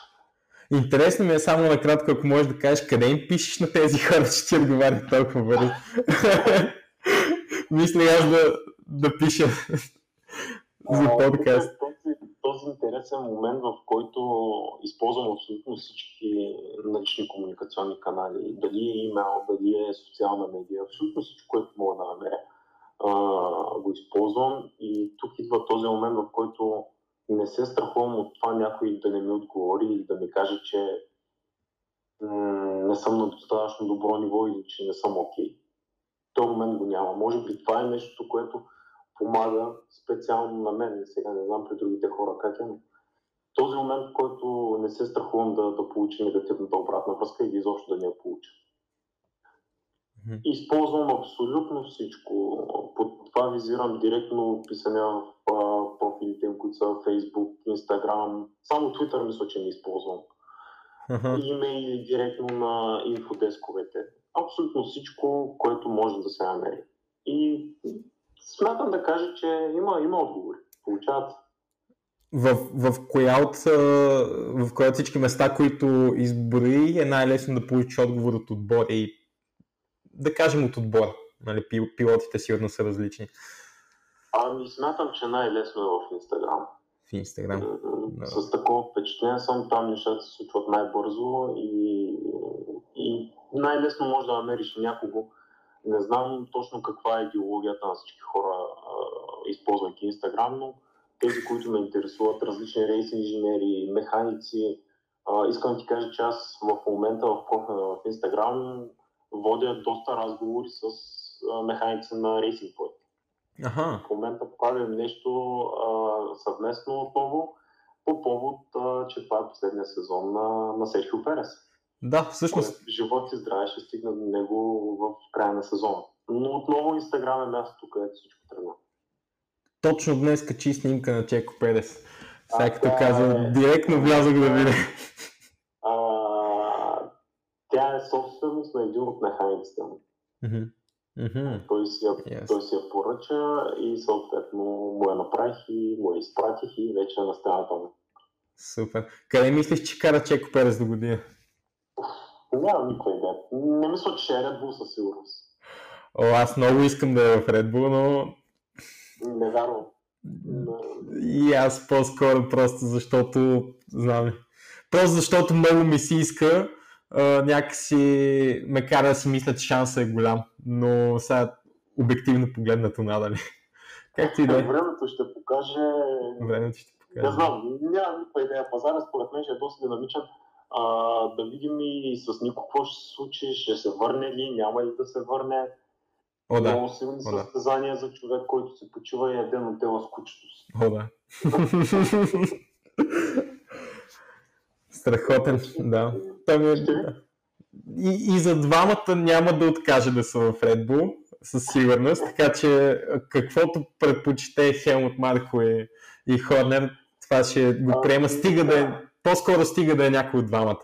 [SPEAKER 1] Интересно ми е само накратко, ако можеш да кажеш къде им пишеш на тези хора, че ти отговарят толкова бързо. Мисля аз да, да пиша за подкаст.
[SPEAKER 2] Този, този интересен момент, в който използвам абсолютно всички налични комуникационни канали, дали е имейл, дали е социална медия, абсолютно всичко, което мога да намеря, го използвам и тук идва този момент, в който не се страхувам от това някой да не ми отговори или да ми каже, че не съм на достатъчно добро ниво или че не съм окей. Okay. този момент го няма. Може би това е нещо, което помага специално на мен. Сега не знам при другите хора как е, но този момент, в който не се страхувам да, да получа негативната обратна връзка или изобщо да не я получа. Mm-hmm. Използвам абсолютно всичко. Под това визирам директно писания в профилите им, които са Facebook, Instagram. Само Twitter мисля, че не използвам. Uh-huh. Имейли директно на инфодесковете. Абсолютно всичко, което може да се намери. И смятам да кажа, че има, има отговори. Получават
[SPEAKER 1] в, в, коя от, в коя от всички места, които изброи, е най-лесно да получиш отговор от отбора и да кажем от отбора. Нали, пилотите сигурно са различни.
[SPEAKER 2] Ами смятам, че най-лесно е в Инстаграм.
[SPEAKER 1] В Инстаграм.
[SPEAKER 2] С такова впечатление съм, там нещата се случват най-бързо и, и най-лесно може да намериш някого, не знам точно каква е идеологията на всички хора, използвайки Инстаграм, но тези, които ме интересуват, различни рейс инженери, механици, искам да ти кажа, че аз в момента в профила в Инстаграм водя доста разговори с механици на плейт.
[SPEAKER 1] Ага.
[SPEAKER 2] В момента правим нещо а, съвместно отново по повод, а, че това е последния сезон на, на Серхио Перес.
[SPEAKER 1] Да, всъщност.
[SPEAKER 2] Живот и здраве ще стигна до него в края на сезона. Но отново Инстаграм е мястото, където всичко тръгна.
[SPEAKER 1] Точно днес качи снимка на Чеко Перес. Сега като каза, е... директно влязох да видя.
[SPEAKER 2] Тя е собственост на един от механиците му.
[SPEAKER 1] Mm-hmm. Mm-hmm.
[SPEAKER 2] Той, си я, yes. той си я поръча и съответно му я направих и му я изпратих и вече е на стената ми.
[SPEAKER 1] Супер. Къде мислиш, че кара Чеко Перес до година?
[SPEAKER 2] Нямам никаква идея. Не мисля, че е Red Bull със сигурност.
[SPEAKER 1] О, аз много искам да е в Red Bull, но
[SPEAKER 2] Не вярвам.
[SPEAKER 1] и аз по-скоро просто защото, знам ли, просто защото много ми се иска, някакси ме кара да си мисля, че шансът е голям, но сега обективно погледнато надали. Както и да е,
[SPEAKER 2] Времето ще покаже.
[SPEAKER 1] времето ще покаже.
[SPEAKER 2] Не знам, нямам никаква идея. Пазара според мен ще е доста динамичен. А, да видим и с Нико какво ще се случи, ще се върне ли, няма ли да се върне.
[SPEAKER 1] О, да.
[SPEAKER 2] Много силни
[SPEAKER 1] О, да.
[SPEAKER 2] състезания за човек, който се почива и е ден от тела с кучето си.
[SPEAKER 1] О, да. Страхотен, да. Той ми е, да. И, и за двамата няма да откаже да са в Red Bull, със сигурност, така че каквото предпочете Хелмут Марко и, и Хорнер, това ще го приема, стига да е, по-скоро стига да е някой от двамата.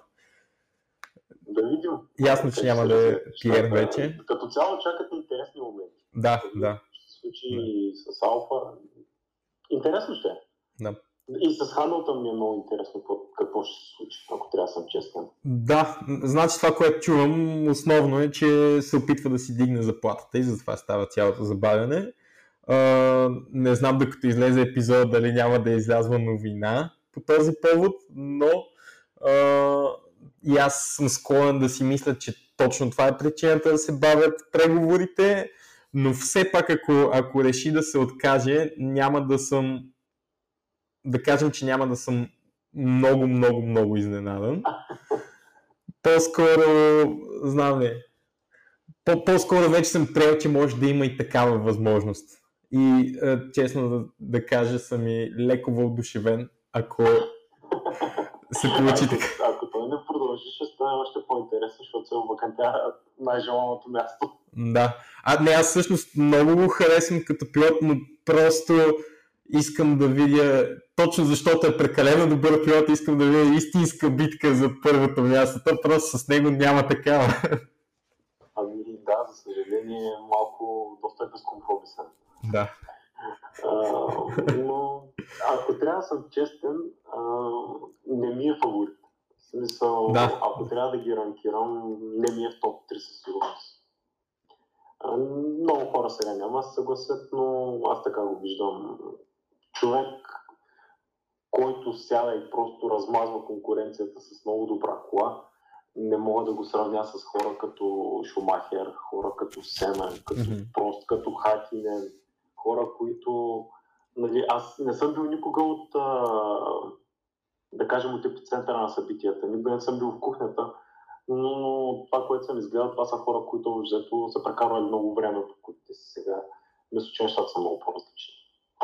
[SPEAKER 2] Да видим.
[SPEAKER 1] Ясно, че няма да е Пиер вече.
[SPEAKER 2] Като цяло чакат интересни моменти.
[SPEAKER 1] Да, да,
[SPEAKER 2] Ще се случи и с Алфа. Интересно ще е.
[SPEAKER 1] да.
[SPEAKER 2] И с Хамилтън ми е много интересно какво, ще се случи, ако трябва да съм честен.
[SPEAKER 1] Да, значи това, което чувам основно е, че се опитва да си дигне заплатата и затова става цялото забавяне. Не знам докато излезе епизод дали няма да излязла новина по този повод, но и аз съм склонен да си мисля, че точно това е причината да се бавят преговорите, но все пак ако, ако реши да се откаже, няма да съм да кажем, че няма да съм много, много, много изненадан. По-скоро, знам ли, по- по-скоро вече съм приел, че може да има и такава възможност. И е, честно да, да кажа, съм и леко въодушевен, ако се получи така.
[SPEAKER 2] Ако, той не продължи, ще стане още по-интересно, защото се обакантява най-желаното място.
[SPEAKER 1] Да. А не, аз всъщност много го харесвам като пилот, но просто искам да видя, точно защото е прекалено добър пилот, искам да видя истинска битка за първото място. То просто с него няма такава.
[SPEAKER 2] Ами да, за съжаление, малко доста е безкомпромисен.
[SPEAKER 1] да.
[SPEAKER 2] А, но ако трябва да съм честен, а, не ми е фаворит. В смисъл,
[SPEAKER 1] Да.
[SPEAKER 2] ако трябва да ги ранкирам, не ми е в топ 3 със сигурност. Много хора сега няма да се съгласят, но аз така го виждам. Човек, който сяда и просто размазва конкуренцията с много добра кола, не мога да го сравня с хора като Шумахер, хора като Сена, като
[SPEAKER 1] Мгм.
[SPEAKER 2] Прост, като Хакинен, хора, които... Нали, аз не съм бил никога от, да кажем, от епицентъра на събитията. Никога не съм бил в кухнята, но това, което съм изгледал, това са хора, които взето са прекарвали много време по кутите си сега. Мисля, че нещата са много по-различни.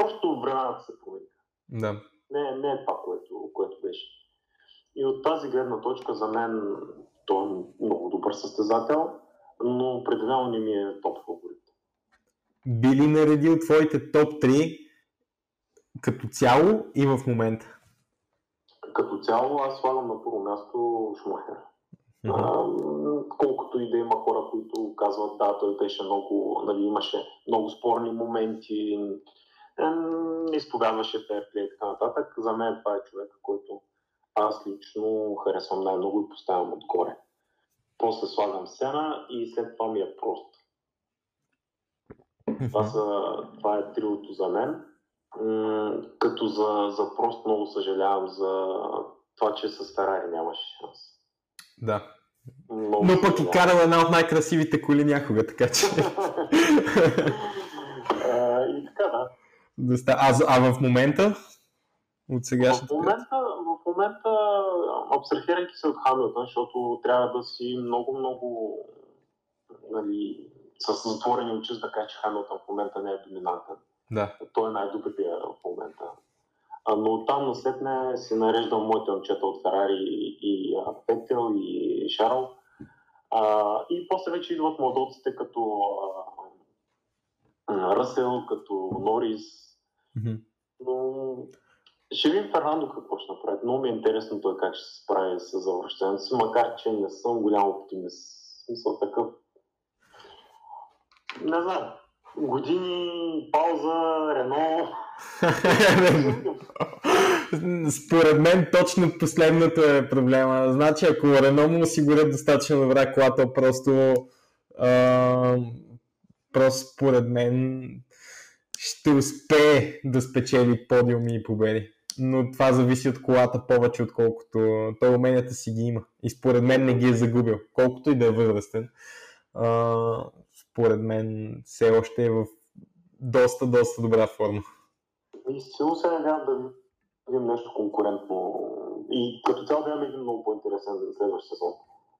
[SPEAKER 2] Просто времената се промениха.
[SPEAKER 1] Да.
[SPEAKER 2] Не, не е това, което, което беше. И от тази гледна точка за мен той е много добър състезател, но определено не ми е топ фаворит.
[SPEAKER 1] Би ли наредил твоите топ 3 като цяло и в момента?
[SPEAKER 2] Като цяло аз слагам на първо място Шумахер. А, колкото и да има хора, които казват, да, той беше много, нали, имаше много спорни моменти, изповядваше ферплей и така нататък. За мен това е човек, който аз лично харесвам най-много и поставям отгоре. После слагам Сена и след това ми е прост. Това, са, това е триото за мен. М, като за, за прост много съжалявам за това, че с Ферари нямаше шанс.
[SPEAKER 1] Да.
[SPEAKER 2] Много
[SPEAKER 1] Но пък и
[SPEAKER 2] съжалявам.
[SPEAKER 1] карал една от най-красивите коли някога, така че...
[SPEAKER 2] А, и така, да.
[SPEAKER 1] Доста- а, за- а в момента? От
[SPEAKER 2] В
[SPEAKER 1] сегашната?
[SPEAKER 2] момента, в момента абстрахирайки се от Хамилтън, защото трябва да си много, много нали, с затворени очи, да кажа, че Хамилтън в момента не е доминантен.
[SPEAKER 1] Да.
[SPEAKER 2] Той е най-добрия в момента. А, но оттам насетне си нареждам моите момчета от Ферари и, и а, Петел и Шарл. А, и после вече идват младоците като а, а, Ръсел, като Норис,
[SPEAKER 1] Мгм.
[SPEAKER 2] но ще видим Фернандо какво ще направи. Много ми е интересно той как ще се справи с завръщането си, макар че не съм голям оптимист. Смисъл такъв. Не знам. Години, пауза, Рено.
[SPEAKER 1] Според мен точно последното е проблема. Значи ако Рено му осигурят достатъчно добра кола, то просто а, просто според мен ще успее да спечели подиуми и победи. Но това зависи от колата повече, отколкото той уменията си ги има. И според мен не ги е загубил. Колкото и да е възрастен, а, според мен все още е в доста, доста добра форма.
[SPEAKER 2] И силно се надявам да видим нещо конкурентно и като цяло да имаме един много по-интересен за следващия сезон.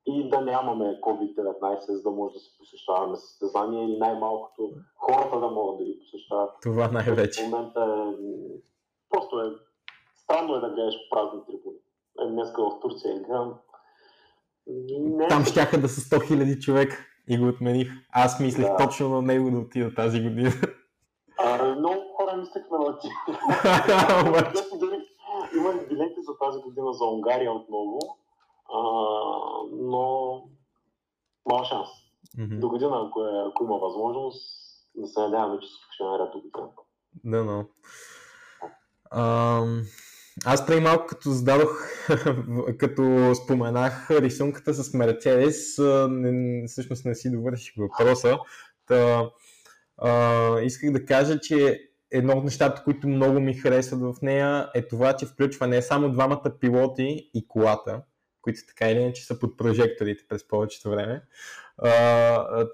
[SPEAKER 2] И да нямаме COVID-19, за да може да се посещаваме състезания или най-малкото хората да могат да ги посещават.
[SPEAKER 1] Това най-вече.
[SPEAKER 2] В момента е... Просто е... Странно е да гледаш празни трибуни. Е, днеска в Турция играм.
[SPEAKER 1] Не... Там щяха да са 100 000 човек и го отмених. Аз мислех да. точно на него да отида тази година.
[SPEAKER 2] А, много хора мислехме на ти. Има билети за тази година за Унгария отново, но мал шанс. Mm-hmm. До година, ако, е, ако има възможност, да се надяваме, че всичко ще е наред до година.
[SPEAKER 1] Да, но. Um, аз преди малко като зададох, като споменах рисунката с Мерцедес, не, всъщност не си довърших въпроса. Та, а, исках да кажа, че едно от нещата, които много ми харесват в нея е това, че включва не само двамата пилоти и колата, които така или иначе са под прожекторите през повечето време. А,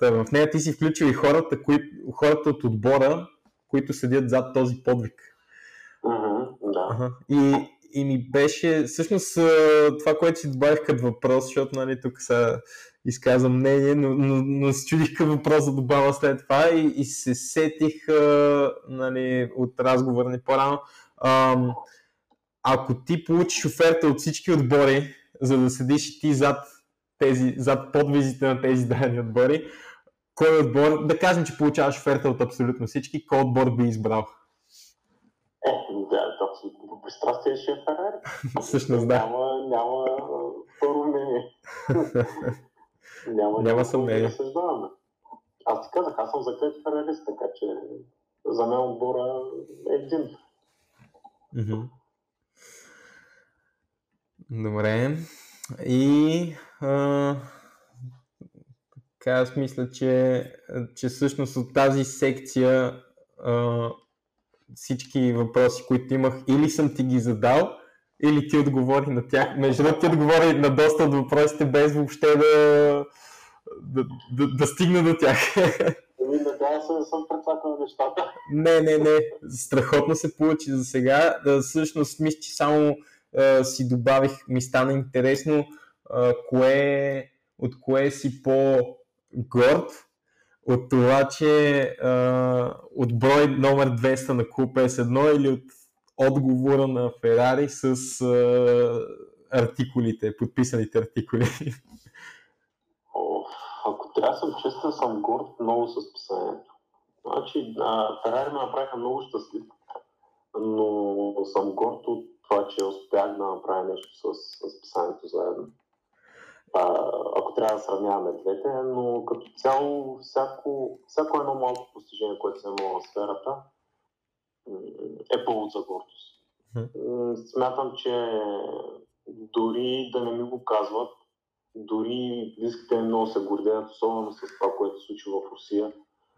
[SPEAKER 1] в нея ти си включил и хората, кои, хората от отбора, които седят зад този подвиг.
[SPEAKER 2] Uh-huh, да.
[SPEAKER 1] И, и ми беше, всъщност това, което си добавих като въпрос, защото нали, тук са изказвам мнение, но, но, но се чудих към въпрос да добавя след това и, и се сетих а, нали, от разговора ни по-рано. А, ако ти получиш оферта от всички отбори, за да седиш и ти зад, тези, зад подвизите на тези дадени отбори, кой отбор, да кажем, че получаваш оферта от абсолютно всички, кой отбор би избрал?
[SPEAKER 2] Е, да, абсолютно по пристрастие ще е Ферари.
[SPEAKER 1] Всъщност, да.
[SPEAKER 2] Няма, няма второ мнение. няма,
[SPEAKER 1] няма съмнение. Да.
[SPEAKER 2] Аз ти казах, аз съм закрит ферарист, така че за мен отбора е един.
[SPEAKER 1] Mm-hmm. Добре. И а, така аз мисля, че, че всъщност от тази секция а, всички въпроси, които имах, или съм ти ги задал, или ти отговори на тях. Между другото, ти отговори на доста от въпросите, без въобще да, да, да, да стигна до тях.
[SPEAKER 2] Ами, надявам се, не съм предсакал нещата.
[SPEAKER 1] Не, не, не. Страхотно се получи за сега. Да, всъщност, мисля, че само си добавих, ми стана интересно, кое, от кое си по-горд от това, че от брой номер 200 на Клуб S1 или от отговора на Ферари с артикулите, подписаните артикули?
[SPEAKER 2] О, ако трябва съм честен, съм горд много с писанието. Значи, Ферари ме направиха много щастлив, но съм горд от това, че успях да направя нещо с, с писанието заедно а, ако трябва да сравняваме двете, но като цяло всяко, всяко едно малко постижение, което съм имал в сферата, е повод за гордост. Смятам, че дори да не ми го казват, дори близките ми много се гордеят, особено с това, което се случи в Русия.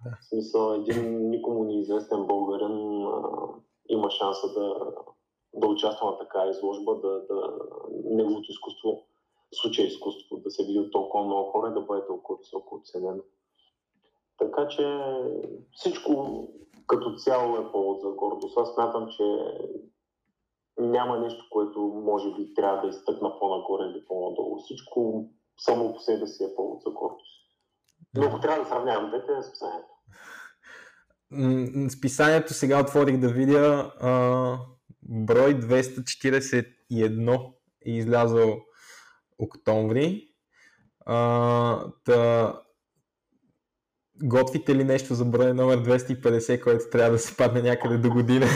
[SPEAKER 2] Да. В смисъл, един никому неизвестен българин а, има шанса да, да участва на така изложба, да, да неговото изкуство случая изкуство, да се види от толкова много хора и да бъде толкова високо оценено. Така че всичко като цяло е повод за гордост. Аз смятам, че няма нещо, което може би трябва да изтъкна по-нагоре или по-надолу. Всичко само по себе си е повод за гордост. Но ако трябва да сравнявам двете, с писанието.
[SPEAKER 1] С писанието сега отворих да видя а, брой 241 е излязъл октомври. А, та, готвите ли нещо за брой номер 250, който трябва да се падне някъде до година?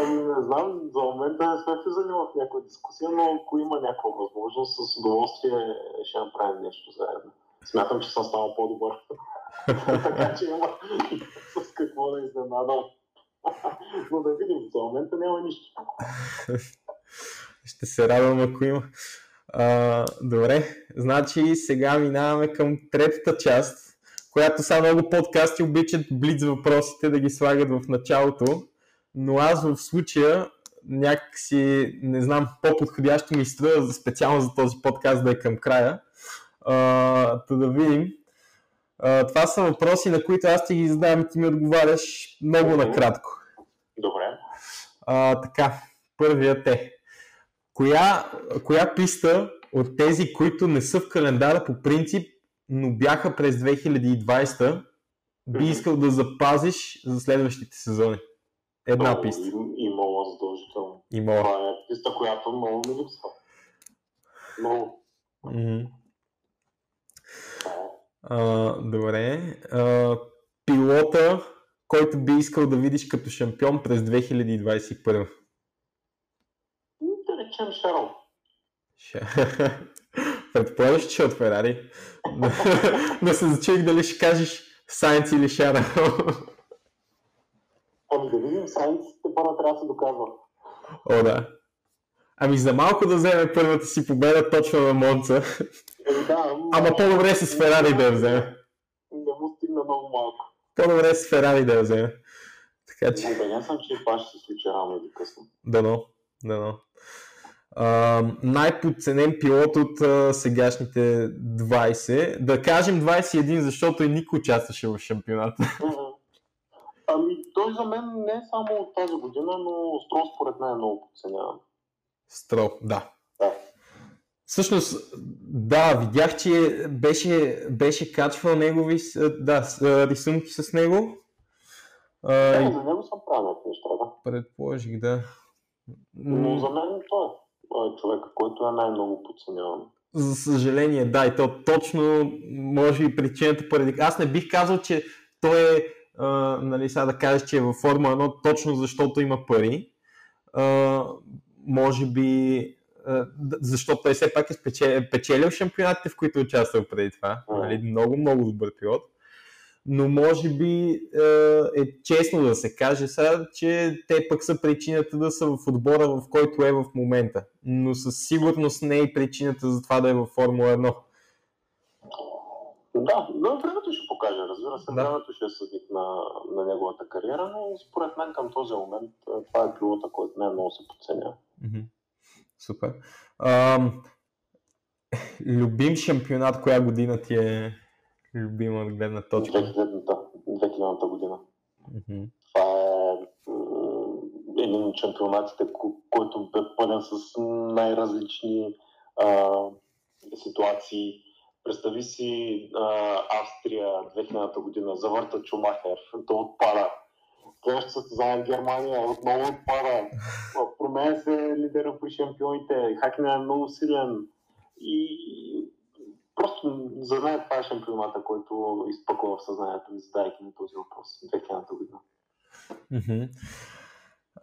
[SPEAKER 2] Ами не знам, за момента не сме влизали в някаква дискусия, но ако има някаква възможност, с удоволствие ще направим нещо заедно. Смятам, че съм станал по-добър. така че има с какво да изненадам. Но да видим, за момента няма нищо.
[SPEAKER 1] Ще се радвам, ако има. А, добре, значи сега минаваме към третата част, която са много подкасти обичат блиц въпросите да ги слагат в началото, но аз в случая някакси, не знам, по-подходящо ми струва специално за този подкаст да е към края. А, да видим. А, това са въпроси, на които аз ти ги задавам и ти ми отговаряш много накратко. А, така, първият е. Коя, коя писта от тези, които не са в календара по принцип, но бяха през 2020, би искал да запазиш за следващите сезони? Една
[SPEAKER 2] О,
[SPEAKER 1] писта.
[SPEAKER 2] И, и мола задължително.
[SPEAKER 1] Има.
[SPEAKER 2] Това е писта, която много ми липсва. Много. Е.
[SPEAKER 1] А, добре. А, пилота, който би искал да видиш като шампион през 2021.
[SPEAKER 2] Да речем Шарл.
[SPEAKER 1] Ша- Предполагаш, че е от Ферари. Но се зачуих дали ще кажеш Сайнц или Шара.
[SPEAKER 2] Ами да видим, сайенците първо трябва да се доказва.
[SPEAKER 1] О, да. Ами за малко да вземе първата си победа точно на Монца.
[SPEAKER 2] Еми да,
[SPEAKER 1] Ама по-добре с Ферари да я вземе.
[SPEAKER 2] Не му стигна много малко.
[SPEAKER 1] По-добре с Ферари да я вземе. Така че,
[SPEAKER 2] Убеден съм, че това ще се случи рано или късно.
[SPEAKER 1] дано, дано. А, най-подценен пилот от а, сегашните 20. Да кажем 21, защото и никой участваше в шампионата.
[SPEAKER 2] Мгм. Ами той за мен не е само от тази година, но Строл според мен е много подценяван.
[SPEAKER 1] Стро, да.
[SPEAKER 2] Да.
[SPEAKER 1] Всъщност, да, видях, че беше, беше качвал негови да, рисунки с него. А,
[SPEAKER 2] Е,
[SPEAKER 1] и
[SPEAKER 2] за него съм правил неща, да.
[SPEAKER 1] предположих, да.
[SPEAKER 2] Но за мен той е. Е човек, който е най-много подценяван.
[SPEAKER 1] За съжаление, да, и то точно, може би причината поради... Аз не бих казал, че той е, а, нали сега да кажеш, че е във Формула 1 точно защото има пари. А, може би, защото той все пак е спече- печелил шампионатите, в които е участвал преди това. Нали, много, много добър пилот. Но може би е, е честно да се каже сега, че те пък са причината да са в отбора, в който е в момента. Но със сигурност не е причината за това да е във Формула 1.
[SPEAKER 2] Да, но времето ще покаже, разбира се.
[SPEAKER 1] Да.
[SPEAKER 2] Времето ще е съдник на, на неговата кариера, но според мен към този момент а, това е пилота, който най-много се подценява.
[SPEAKER 1] Мгм. Супер. Ам, любим шампионат, коя година ти е любима от гледна точка?
[SPEAKER 2] 2000-та 2000-та година.
[SPEAKER 1] Мгм.
[SPEAKER 2] Това е един от шампионатите, ко- който бе пълен с най-различни а, ситуации. Представи си а, Австрия 2000-та година, завърта Чумахер, то отпада. Следващото състезание Германия отново отпада. Променя се лидера при шампионите. Хакнен е много силен. И просто за мен това е шампионата, който изпъква в съзнанието ми, задайки ми този въпрос 2000-та година.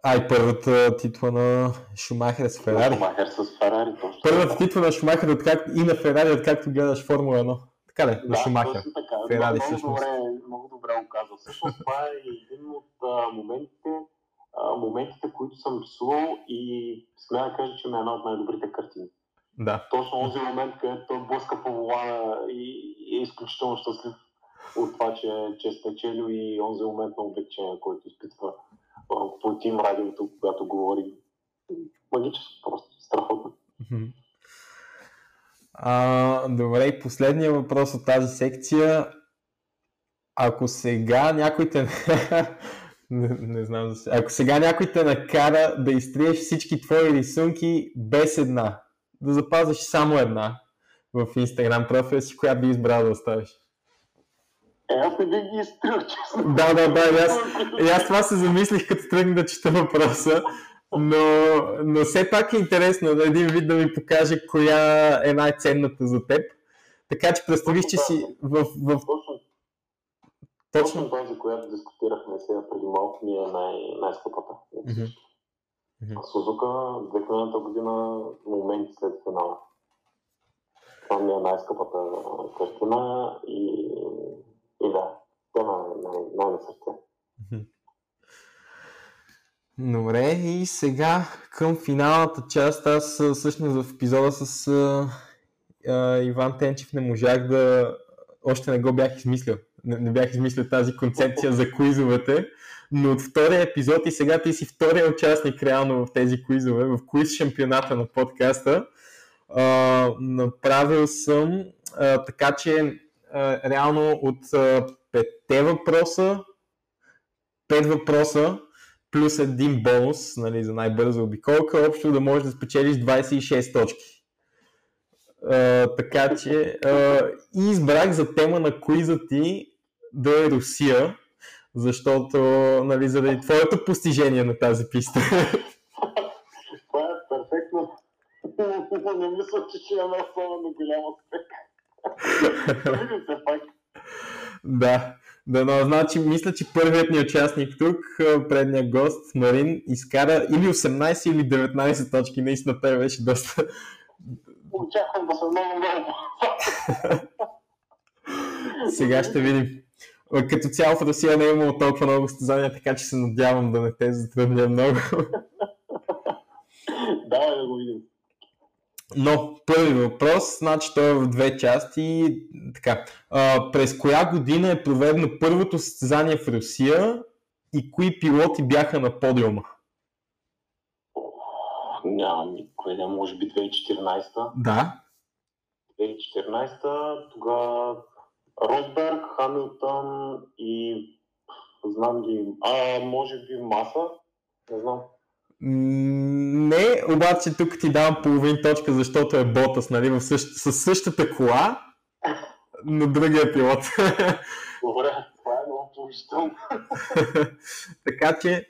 [SPEAKER 1] А и първата титла на Шумахер с Ферари.
[SPEAKER 2] Шумахер с Ферари, точно.
[SPEAKER 1] Първата титла на Шумахер откак... и на Ферари, откакто гледаш Формула 1. Така ли? На
[SPEAKER 2] Да,
[SPEAKER 1] Шумахер.
[SPEAKER 2] точно така.
[SPEAKER 1] Ферари
[SPEAKER 2] много,
[SPEAKER 1] всъщност.
[SPEAKER 2] добре, много добре го каза. Всъщност това е един от а, моментите, моментите, които съм рисувал и смея да кажа, че ми е една от най-добрите картини.
[SPEAKER 1] Да.
[SPEAKER 2] Точно този момент, където той блъска по волана и, и е изключително щастлив от това, че, че е спечелил и онзи момент на облегчение, който изпитва по тим радиото, когато говори. Магическо просто, страхотно.
[SPEAKER 1] А, добре, и последния въпрос от тази секция. Ако сега някой те... не, не знам за сега. Ако сега някой те накара да изтриеш всички твои рисунки без една, да запазиш само една в Instagram профила си, коя би избрал да оставиш?
[SPEAKER 2] Е, аз не бих ги изтрил, честно.
[SPEAKER 1] Да, да, да, и аз, и аз това се замислих, като тръгна да чета въпроса, но, но все пак е интересно да един вид да ми покаже коя е най-ценната за теб. Така че представих, че си в, в
[SPEAKER 2] Точно, точно тази, която дискутирахме сега преди малко, ми е най- най-скъпата.
[SPEAKER 1] Мгм. Мгм.
[SPEAKER 2] Сузука, 2000 година, моменти след финала. Това ми е най-скъпата картина и, и да, тя ме е най- най-на сърце.
[SPEAKER 1] Добре, и сега към финалната част. Аз всъщност в епизода с а, а, Иван Тенчев не можах да... Още не го бях измислил. Не, не бях измислил тази концепция за квизовете, но от втория епизод и сега ти си втория участник реално в тези квизове, в квиз шампионата на подкаста. А, направил съм а, така, че а, реално от а, петте въпроса, пет въпроса плюс един бонус нали, за най-бърза обиколка, общо да можеш да спечелиш 26 точки. Uh, така че uh, и избрах за тема на куиза ти да е Русия, защото нали, заради твоето постижение на тази писта.
[SPEAKER 2] Това е перфектно. Не мисля, че ще имаме особено голям успех. Се пак.
[SPEAKER 1] Да, да, но значи мисля, че първият ни участник тук, предния гост, Марин, изкара или 18 или 19 точки. Наистина той беше доста...
[SPEAKER 2] Очаквам да съм много много.
[SPEAKER 1] Сега ще видим. Като цяло в Русия не е имало толкова много състезания, така че се надявам да не те затрудня много.
[SPEAKER 2] Давай да го видим.
[SPEAKER 1] Но, първи въпрос, значи той е в две части. Така, а, през коя година е проведено първото състезание в Русия и кои пилоти бяха на подиума?
[SPEAKER 2] Нямам никой идея, може би 2014.
[SPEAKER 1] Да.
[SPEAKER 2] 2014 тогава Росберг, Хамилтън и знам ги, а може би Маса, не знам.
[SPEAKER 1] Не, обаче тук ти давам половин точка, защото е Ботас, нали, в същ, със същата кола, но другия пилот.
[SPEAKER 2] Добре, това е много положително.
[SPEAKER 1] така че,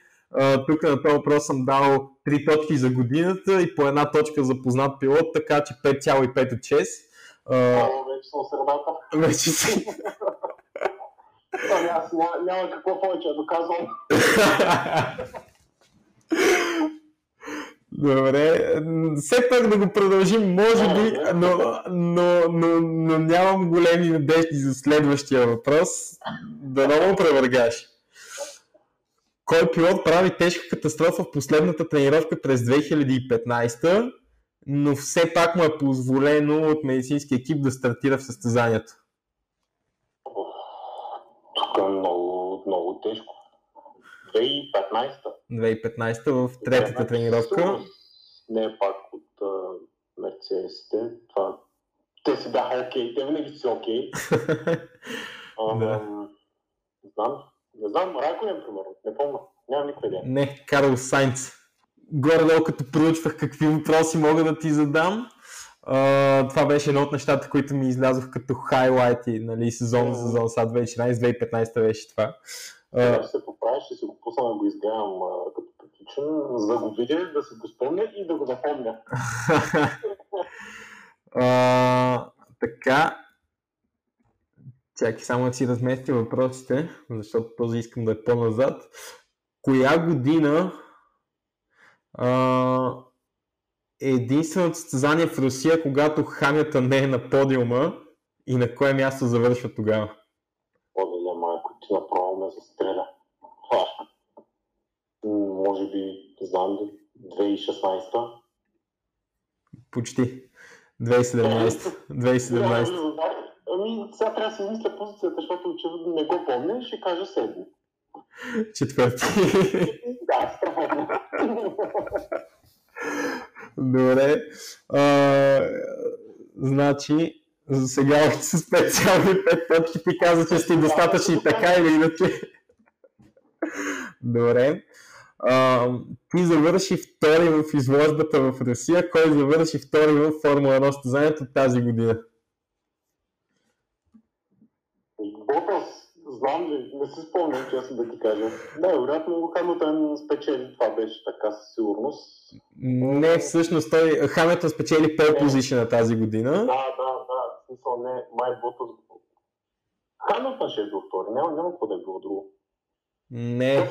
[SPEAKER 1] тук на този въпрос съм дал 3 точки за годината и по една точка за познат пилот, така че 5,5 от 6.
[SPEAKER 2] Uh, вече съм средата.
[SPEAKER 1] Вече си.
[SPEAKER 2] Ами аз няма, няма какво повече да доказвам.
[SPEAKER 1] Добре, все пак да го продължим, може би, но, но, но, но нямам големи надежди за следващия въпрос. Да много превъргаш. Кой пилот прави тежка катастрофа в последната тренировка през 2015, но все пак му е позволено от медицински екип да стартира в състезанието?
[SPEAKER 2] Тук е много, много тежко. 2015.
[SPEAKER 1] 2015 в третата тренировка.
[SPEAKER 2] Не е пак от uh, Мерцедесите. Това... Те си бяха окей, те винаги си окей.
[SPEAKER 1] Да.
[SPEAKER 2] Не знам. Не знам, Райконен, примерно. Не помня. Нямам никаква идея.
[SPEAKER 1] Не, Карл Сайнц. Горе-долу като проучвах какви въпроси мога да ти задам, Uh, това беше едно от нещата, които ми излязох като хайлайти, нали, сезон за сезон, сега 2016-2015 беше това.
[SPEAKER 2] Сега ще се поправя, ще си го пусна да го изгледам uh, като приключен, за да го видя, да се го спомня и да го запомня.
[SPEAKER 1] uh, така, чакай само да си разместя въпросите, защото този искам да е по-назад. Коя година uh, е единственото състезание в Русия, когато Хамилтън не е на подиума и на кое място завършва тогава?
[SPEAKER 2] О, да, майко, ти направо ме застреля. Може би, знам ли, 2016
[SPEAKER 1] Почти. 2017. 2017.
[SPEAKER 2] Ами, сега трябва да си измисля позицията, защото очевидно не го помня и ще кажа седми.
[SPEAKER 1] Четвърти.
[SPEAKER 2] да, страхотно.
[SPEAKER 1] Добре. А, значи, за сега още с 5,5 точки ти каза, че сте достатъчни така или иначе. Добре. А, ти завърши втори в изложбата в Русия. Кой завърши втори в Формула 1 състезанието тази година?
[SPEAKER 2] Ботас, знам ли, не си спомням, честно да ти кажа. Да, вероятно Хамилтън спечели, това беше така със сигурност.
[SPEAKER 1] Не, всъщност той Хамилтън спечели пол позишена тази година.
[SPEAKER 2] Да, да, да, в смисъл не, май Ботас. Хамилтън ще е бил втори, няма, няма какво да е било друго.
[SPEAKER 1] Не.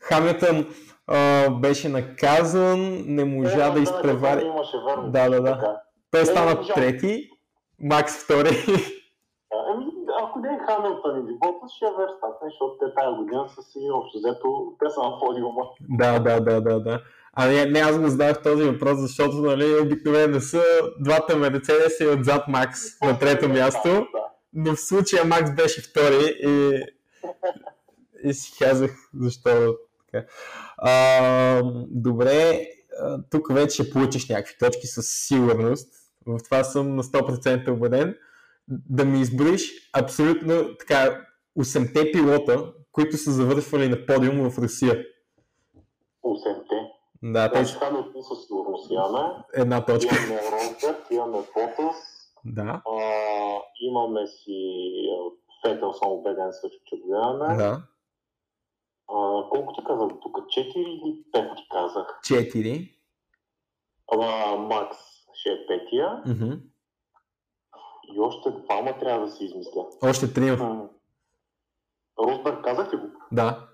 [SPEAKER 1] Хамилтън а, беше наказан, не можа
[SPEAKER 2] Е,
[SPEAKER 1] да изпревари.
[SPEAKER 2] Имаше верно.
[SPEAKER 1] Да, да, да.
[SPEAKER 2] Така.
[SPEAKER 1] Той стана трети, Макс втори.
[SPEAKER 2] А, Ами, ако не е Хамилтън или Ботас, ще е Верстапен, защото те тази година са си общо взето, те са на подиума.
[SPEAKER 1] да, да, да, да, да. А не, не аз го задах този въпрос, защото нали, обикновено са двата Мерцедеса и отзад Макс на трето място.
[SPEAKER 2] Да,
[SPEAKER 1] но в случая Макс беше втори и, и си казах защо така. А, добре, тук вече ще получиш някакви точки със сигурност. В това съм на 100% убеден. Да ми изброиш абсолютно така 8-те пилота, които са завършвали на подиум в Русия.
[SPEAKER 2] 8-те?
[SPEAKER 1] Да,
[SPEAKER 2] те... Хамилтон със сигурност имаме.
[SPEAKER 1] Една точка.
[SPEAKER 2] Имаме Росберг, имаме Ботас.
[SPEAKER 1] Да.
[SPEAKER 2] А, имаме си Фетел, съм убеден също, че го имаме.
[SPEAKER 1] Да.
[SPEAKER 2] А, колко ти казах тук? 4 или 5 ти казах?
[SPEAKER 1] 4.
[SPEAKER 2] Ама Макс ще е петия.
[SPEAKER 1] Mm-hmm.
[SPEAKER 2] И още двама трябва да си измисля.
[SPEAKER 1] Още трима.
[SPEAKER 2] Росберг казах ли го?
[SPEAKER 1] Да.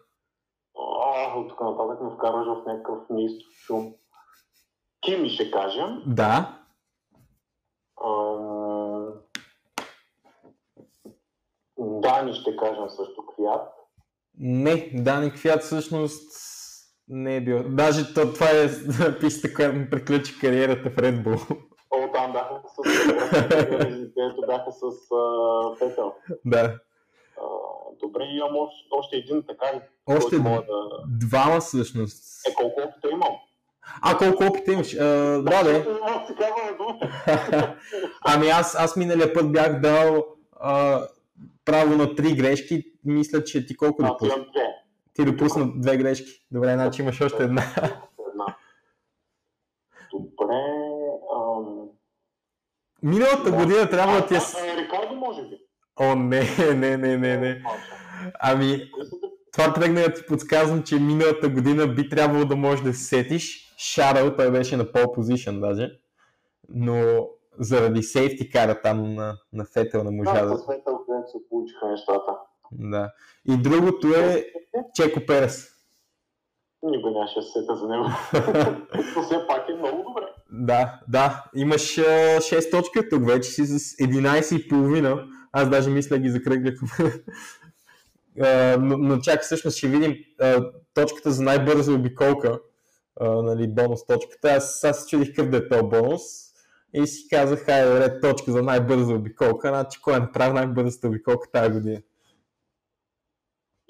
[SPEAKER 2] А, от тук нататък ме вкарваш в някакъв неистов шум. Кими ще кажем.
[SPEAKER 1] Да.
[SPEAKER 2] Дани ще кажем също Квят.
[SPEAKER 1] Не, Дани Квят всъщност не е бил. Даже то, това е писта, която ми приключи кариерата в Red Bull.
[SPEAKER 2] Там бяха с... където бяха с Петъл.
[SPEAKER 1] Да.
[SPEAKER 2] добре, имам още, един, така?
[SPEAKER 1] Още да... двама всъщност.
[SPEAKER 2] Е, колко опита имам?
[SPEAKER 1] А, колко опита имаш? А, да, да. ами аз, аз миналия път бях дал а, право на три грешки. Мисля, че ти колко допусна? Ти допусна две грешки. Добре, значи имаш още една.
[SPEAKER 2] една. Добре. Ам...
[SPEAKER 1] Миналата да. година трябва да ти е...
[SPEAKER 2] Рикардо, може би.
[SPEAKER 1] О, не, не, не, не, не. Ами, това тръгна да ти подсказвам, че миналата година би трябвало да можеш да се сетиш. Шаръл, той беше на пол позишън даже, но заради сейфти кара там на, на Фетел на можа
[SPEAKER 2] да... Да, с Фетел, където се получиха нещата.
[SPEAKER 1] Да. И другото е Чеко Перес.
[SPEAKER 2] Никой нямаше да сета за него. Но все пак е много добре.
[SPEAKER 1] Да, да. Имаш 6 точки тук вече си с 11,5. Аз даже мисля ги закръгля но, но чак всъщност ще видим точката за най-бърза обиколка, нали, бонус точката. Аз, аз чудих къде е този бонус и си казах, хайде, ред точка за най-бърза обиколка, значи кой е направил най-бързата обиколка тази година?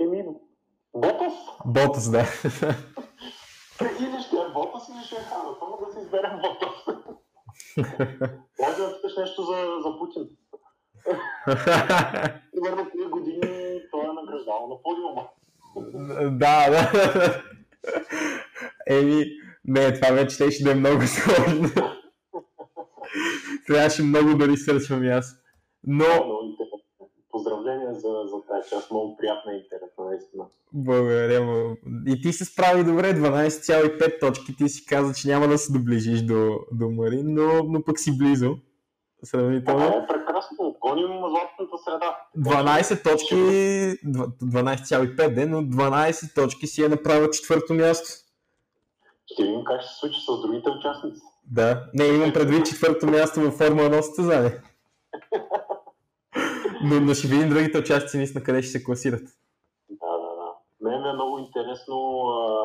[SPEAKER 2] Еми, Ботас?
[SPEAKER 1] Да.
[SPEAKER 2] Или ще е Ботас или ще е Хамилтон, да си изберем Ботас. Може да питаш нещо за, за Путин. Примерно 3 години той е награждавал на подиума.
[SPEAKER 1] да, да. Еми, не, това вече ще да е много сложно. Трябваше много да ресърчвам и аз. Но...
[SPEAKER 2] Поздравления за, за тази част, много приятна и интересна, наистина.
[SPEAKER 1] Благодаря. И ти се справи добре, 12,5 точки. Ти си каза, че няма да се доближиш до, до Марин, но, но пък си близо. Сравнително.
[SPEAKER 2] е прекрасно, гоним златната среда.
[SPEAKER 1] 12 точки, 12,5 но 12 точки си е направил четвърто място.
[SPEAKER 2] Ще видим как ще се случи с другите участници.
[SPEAKER 1] Да, не, имам предвид четвърто място във Формула 1 състезание. но, но ще видим другите участници наистина къде ще се класират.
[SPEAKER 2] Да, да, да. Мен е много интересно а,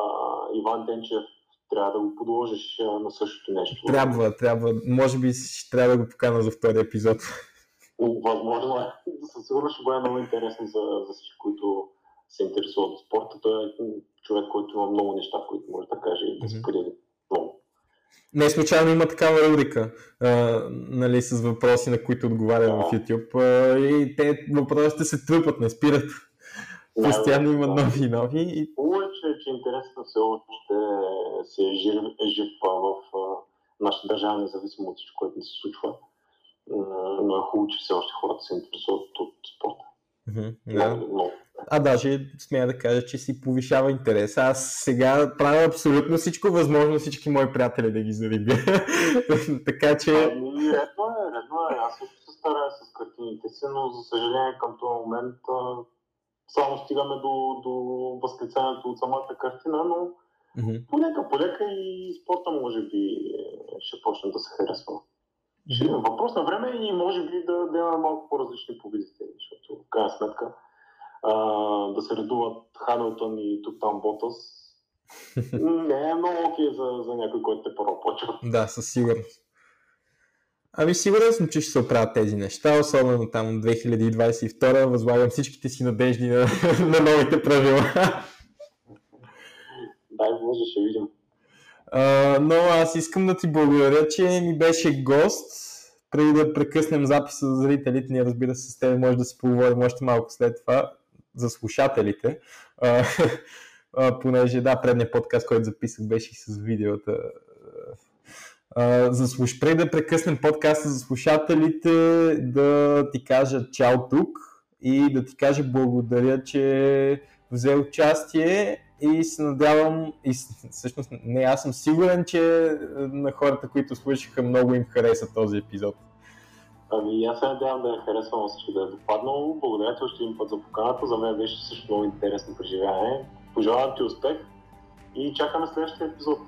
[SPEAKER 2] Иван Денчев трябва да го подложиш на същото нещо.
[SPEAKER 1] Трябва, трябва. Може би ще трябва да го покана за втори епизод.
[SPEAKER 2] Възможно е. Със сигурност ще бъде много интересно за, за всички, които се интересуват от спорта. Той е човек, който има много неща, които може да каже и да сподели много.
[SPEAKER 1] Не случайно има такава рубрика, а, нали, с въпроси, на които отговарям да. в YouTube. А, и те въпросите се трупат, не спират. Постоянно има нови и нови. И...
[SPEAKER 2] Хубаво е, че, че интересът все още се е жив, е жив в нашата държава, независимо от всичко, което се случва. Но е хубаво, че все още хората се интересуват от спорта.
[SPEAKER 1] Mm-hmm, да. Но, а даже смея да кажа, че си повишава интерес. Аз сега правя абсолютно всичко възможно всички мои приятели да ги зарибя. така че...
[SPEAKER 2] Ами, редно е, редно е. Аз също се старая с картините си, но за съжаление към този момент само стигаме до, до възклицанието от самата картина, но mm-hmm. полека, полека и спорта може би ще почне да се харесва. Ще въпрос на време и може би да, да имаме малко по-различни победители, защото в крайна сметка а, да се редуват Хамилтон и тук там Ботас не е много окей за, за някой, който те първо почва.
[SPEAKER 1] Да, със сигурност. Ами сигурен съм, че ще се оправят тези неща, особено там 2022 възлагам всичките си надежди на, на новите правила.
[SPEAKER 2] Дай може, ще видим.
[SPEAKER 1] Uh, но аз искам да ти благодаря, че ми беше гост. Преди да прекъснем записа за зрителите ни, разбира се, с теб може да си поговорим още малко след това за слушателите. Uh, uh, понеже да, предния подкаст, който записах, беше и с видеота. За слуш... Преди да прекъснем подкаста за слушателите, да ти кажа чао тук и да ти кажа благодаря, че взе участие и се надявам, и всъщност не, аз съм сигурен, че на хората, които слушаха, много им хареса този епизод.
[SPEAKER 2] Ами аз се надявам да я харесвам всички да е допаднало. Благодаря ти още един път за поканата. За мен беше също много интересно преживяване. Пожелавам ти успех и чакаме следващия епизод.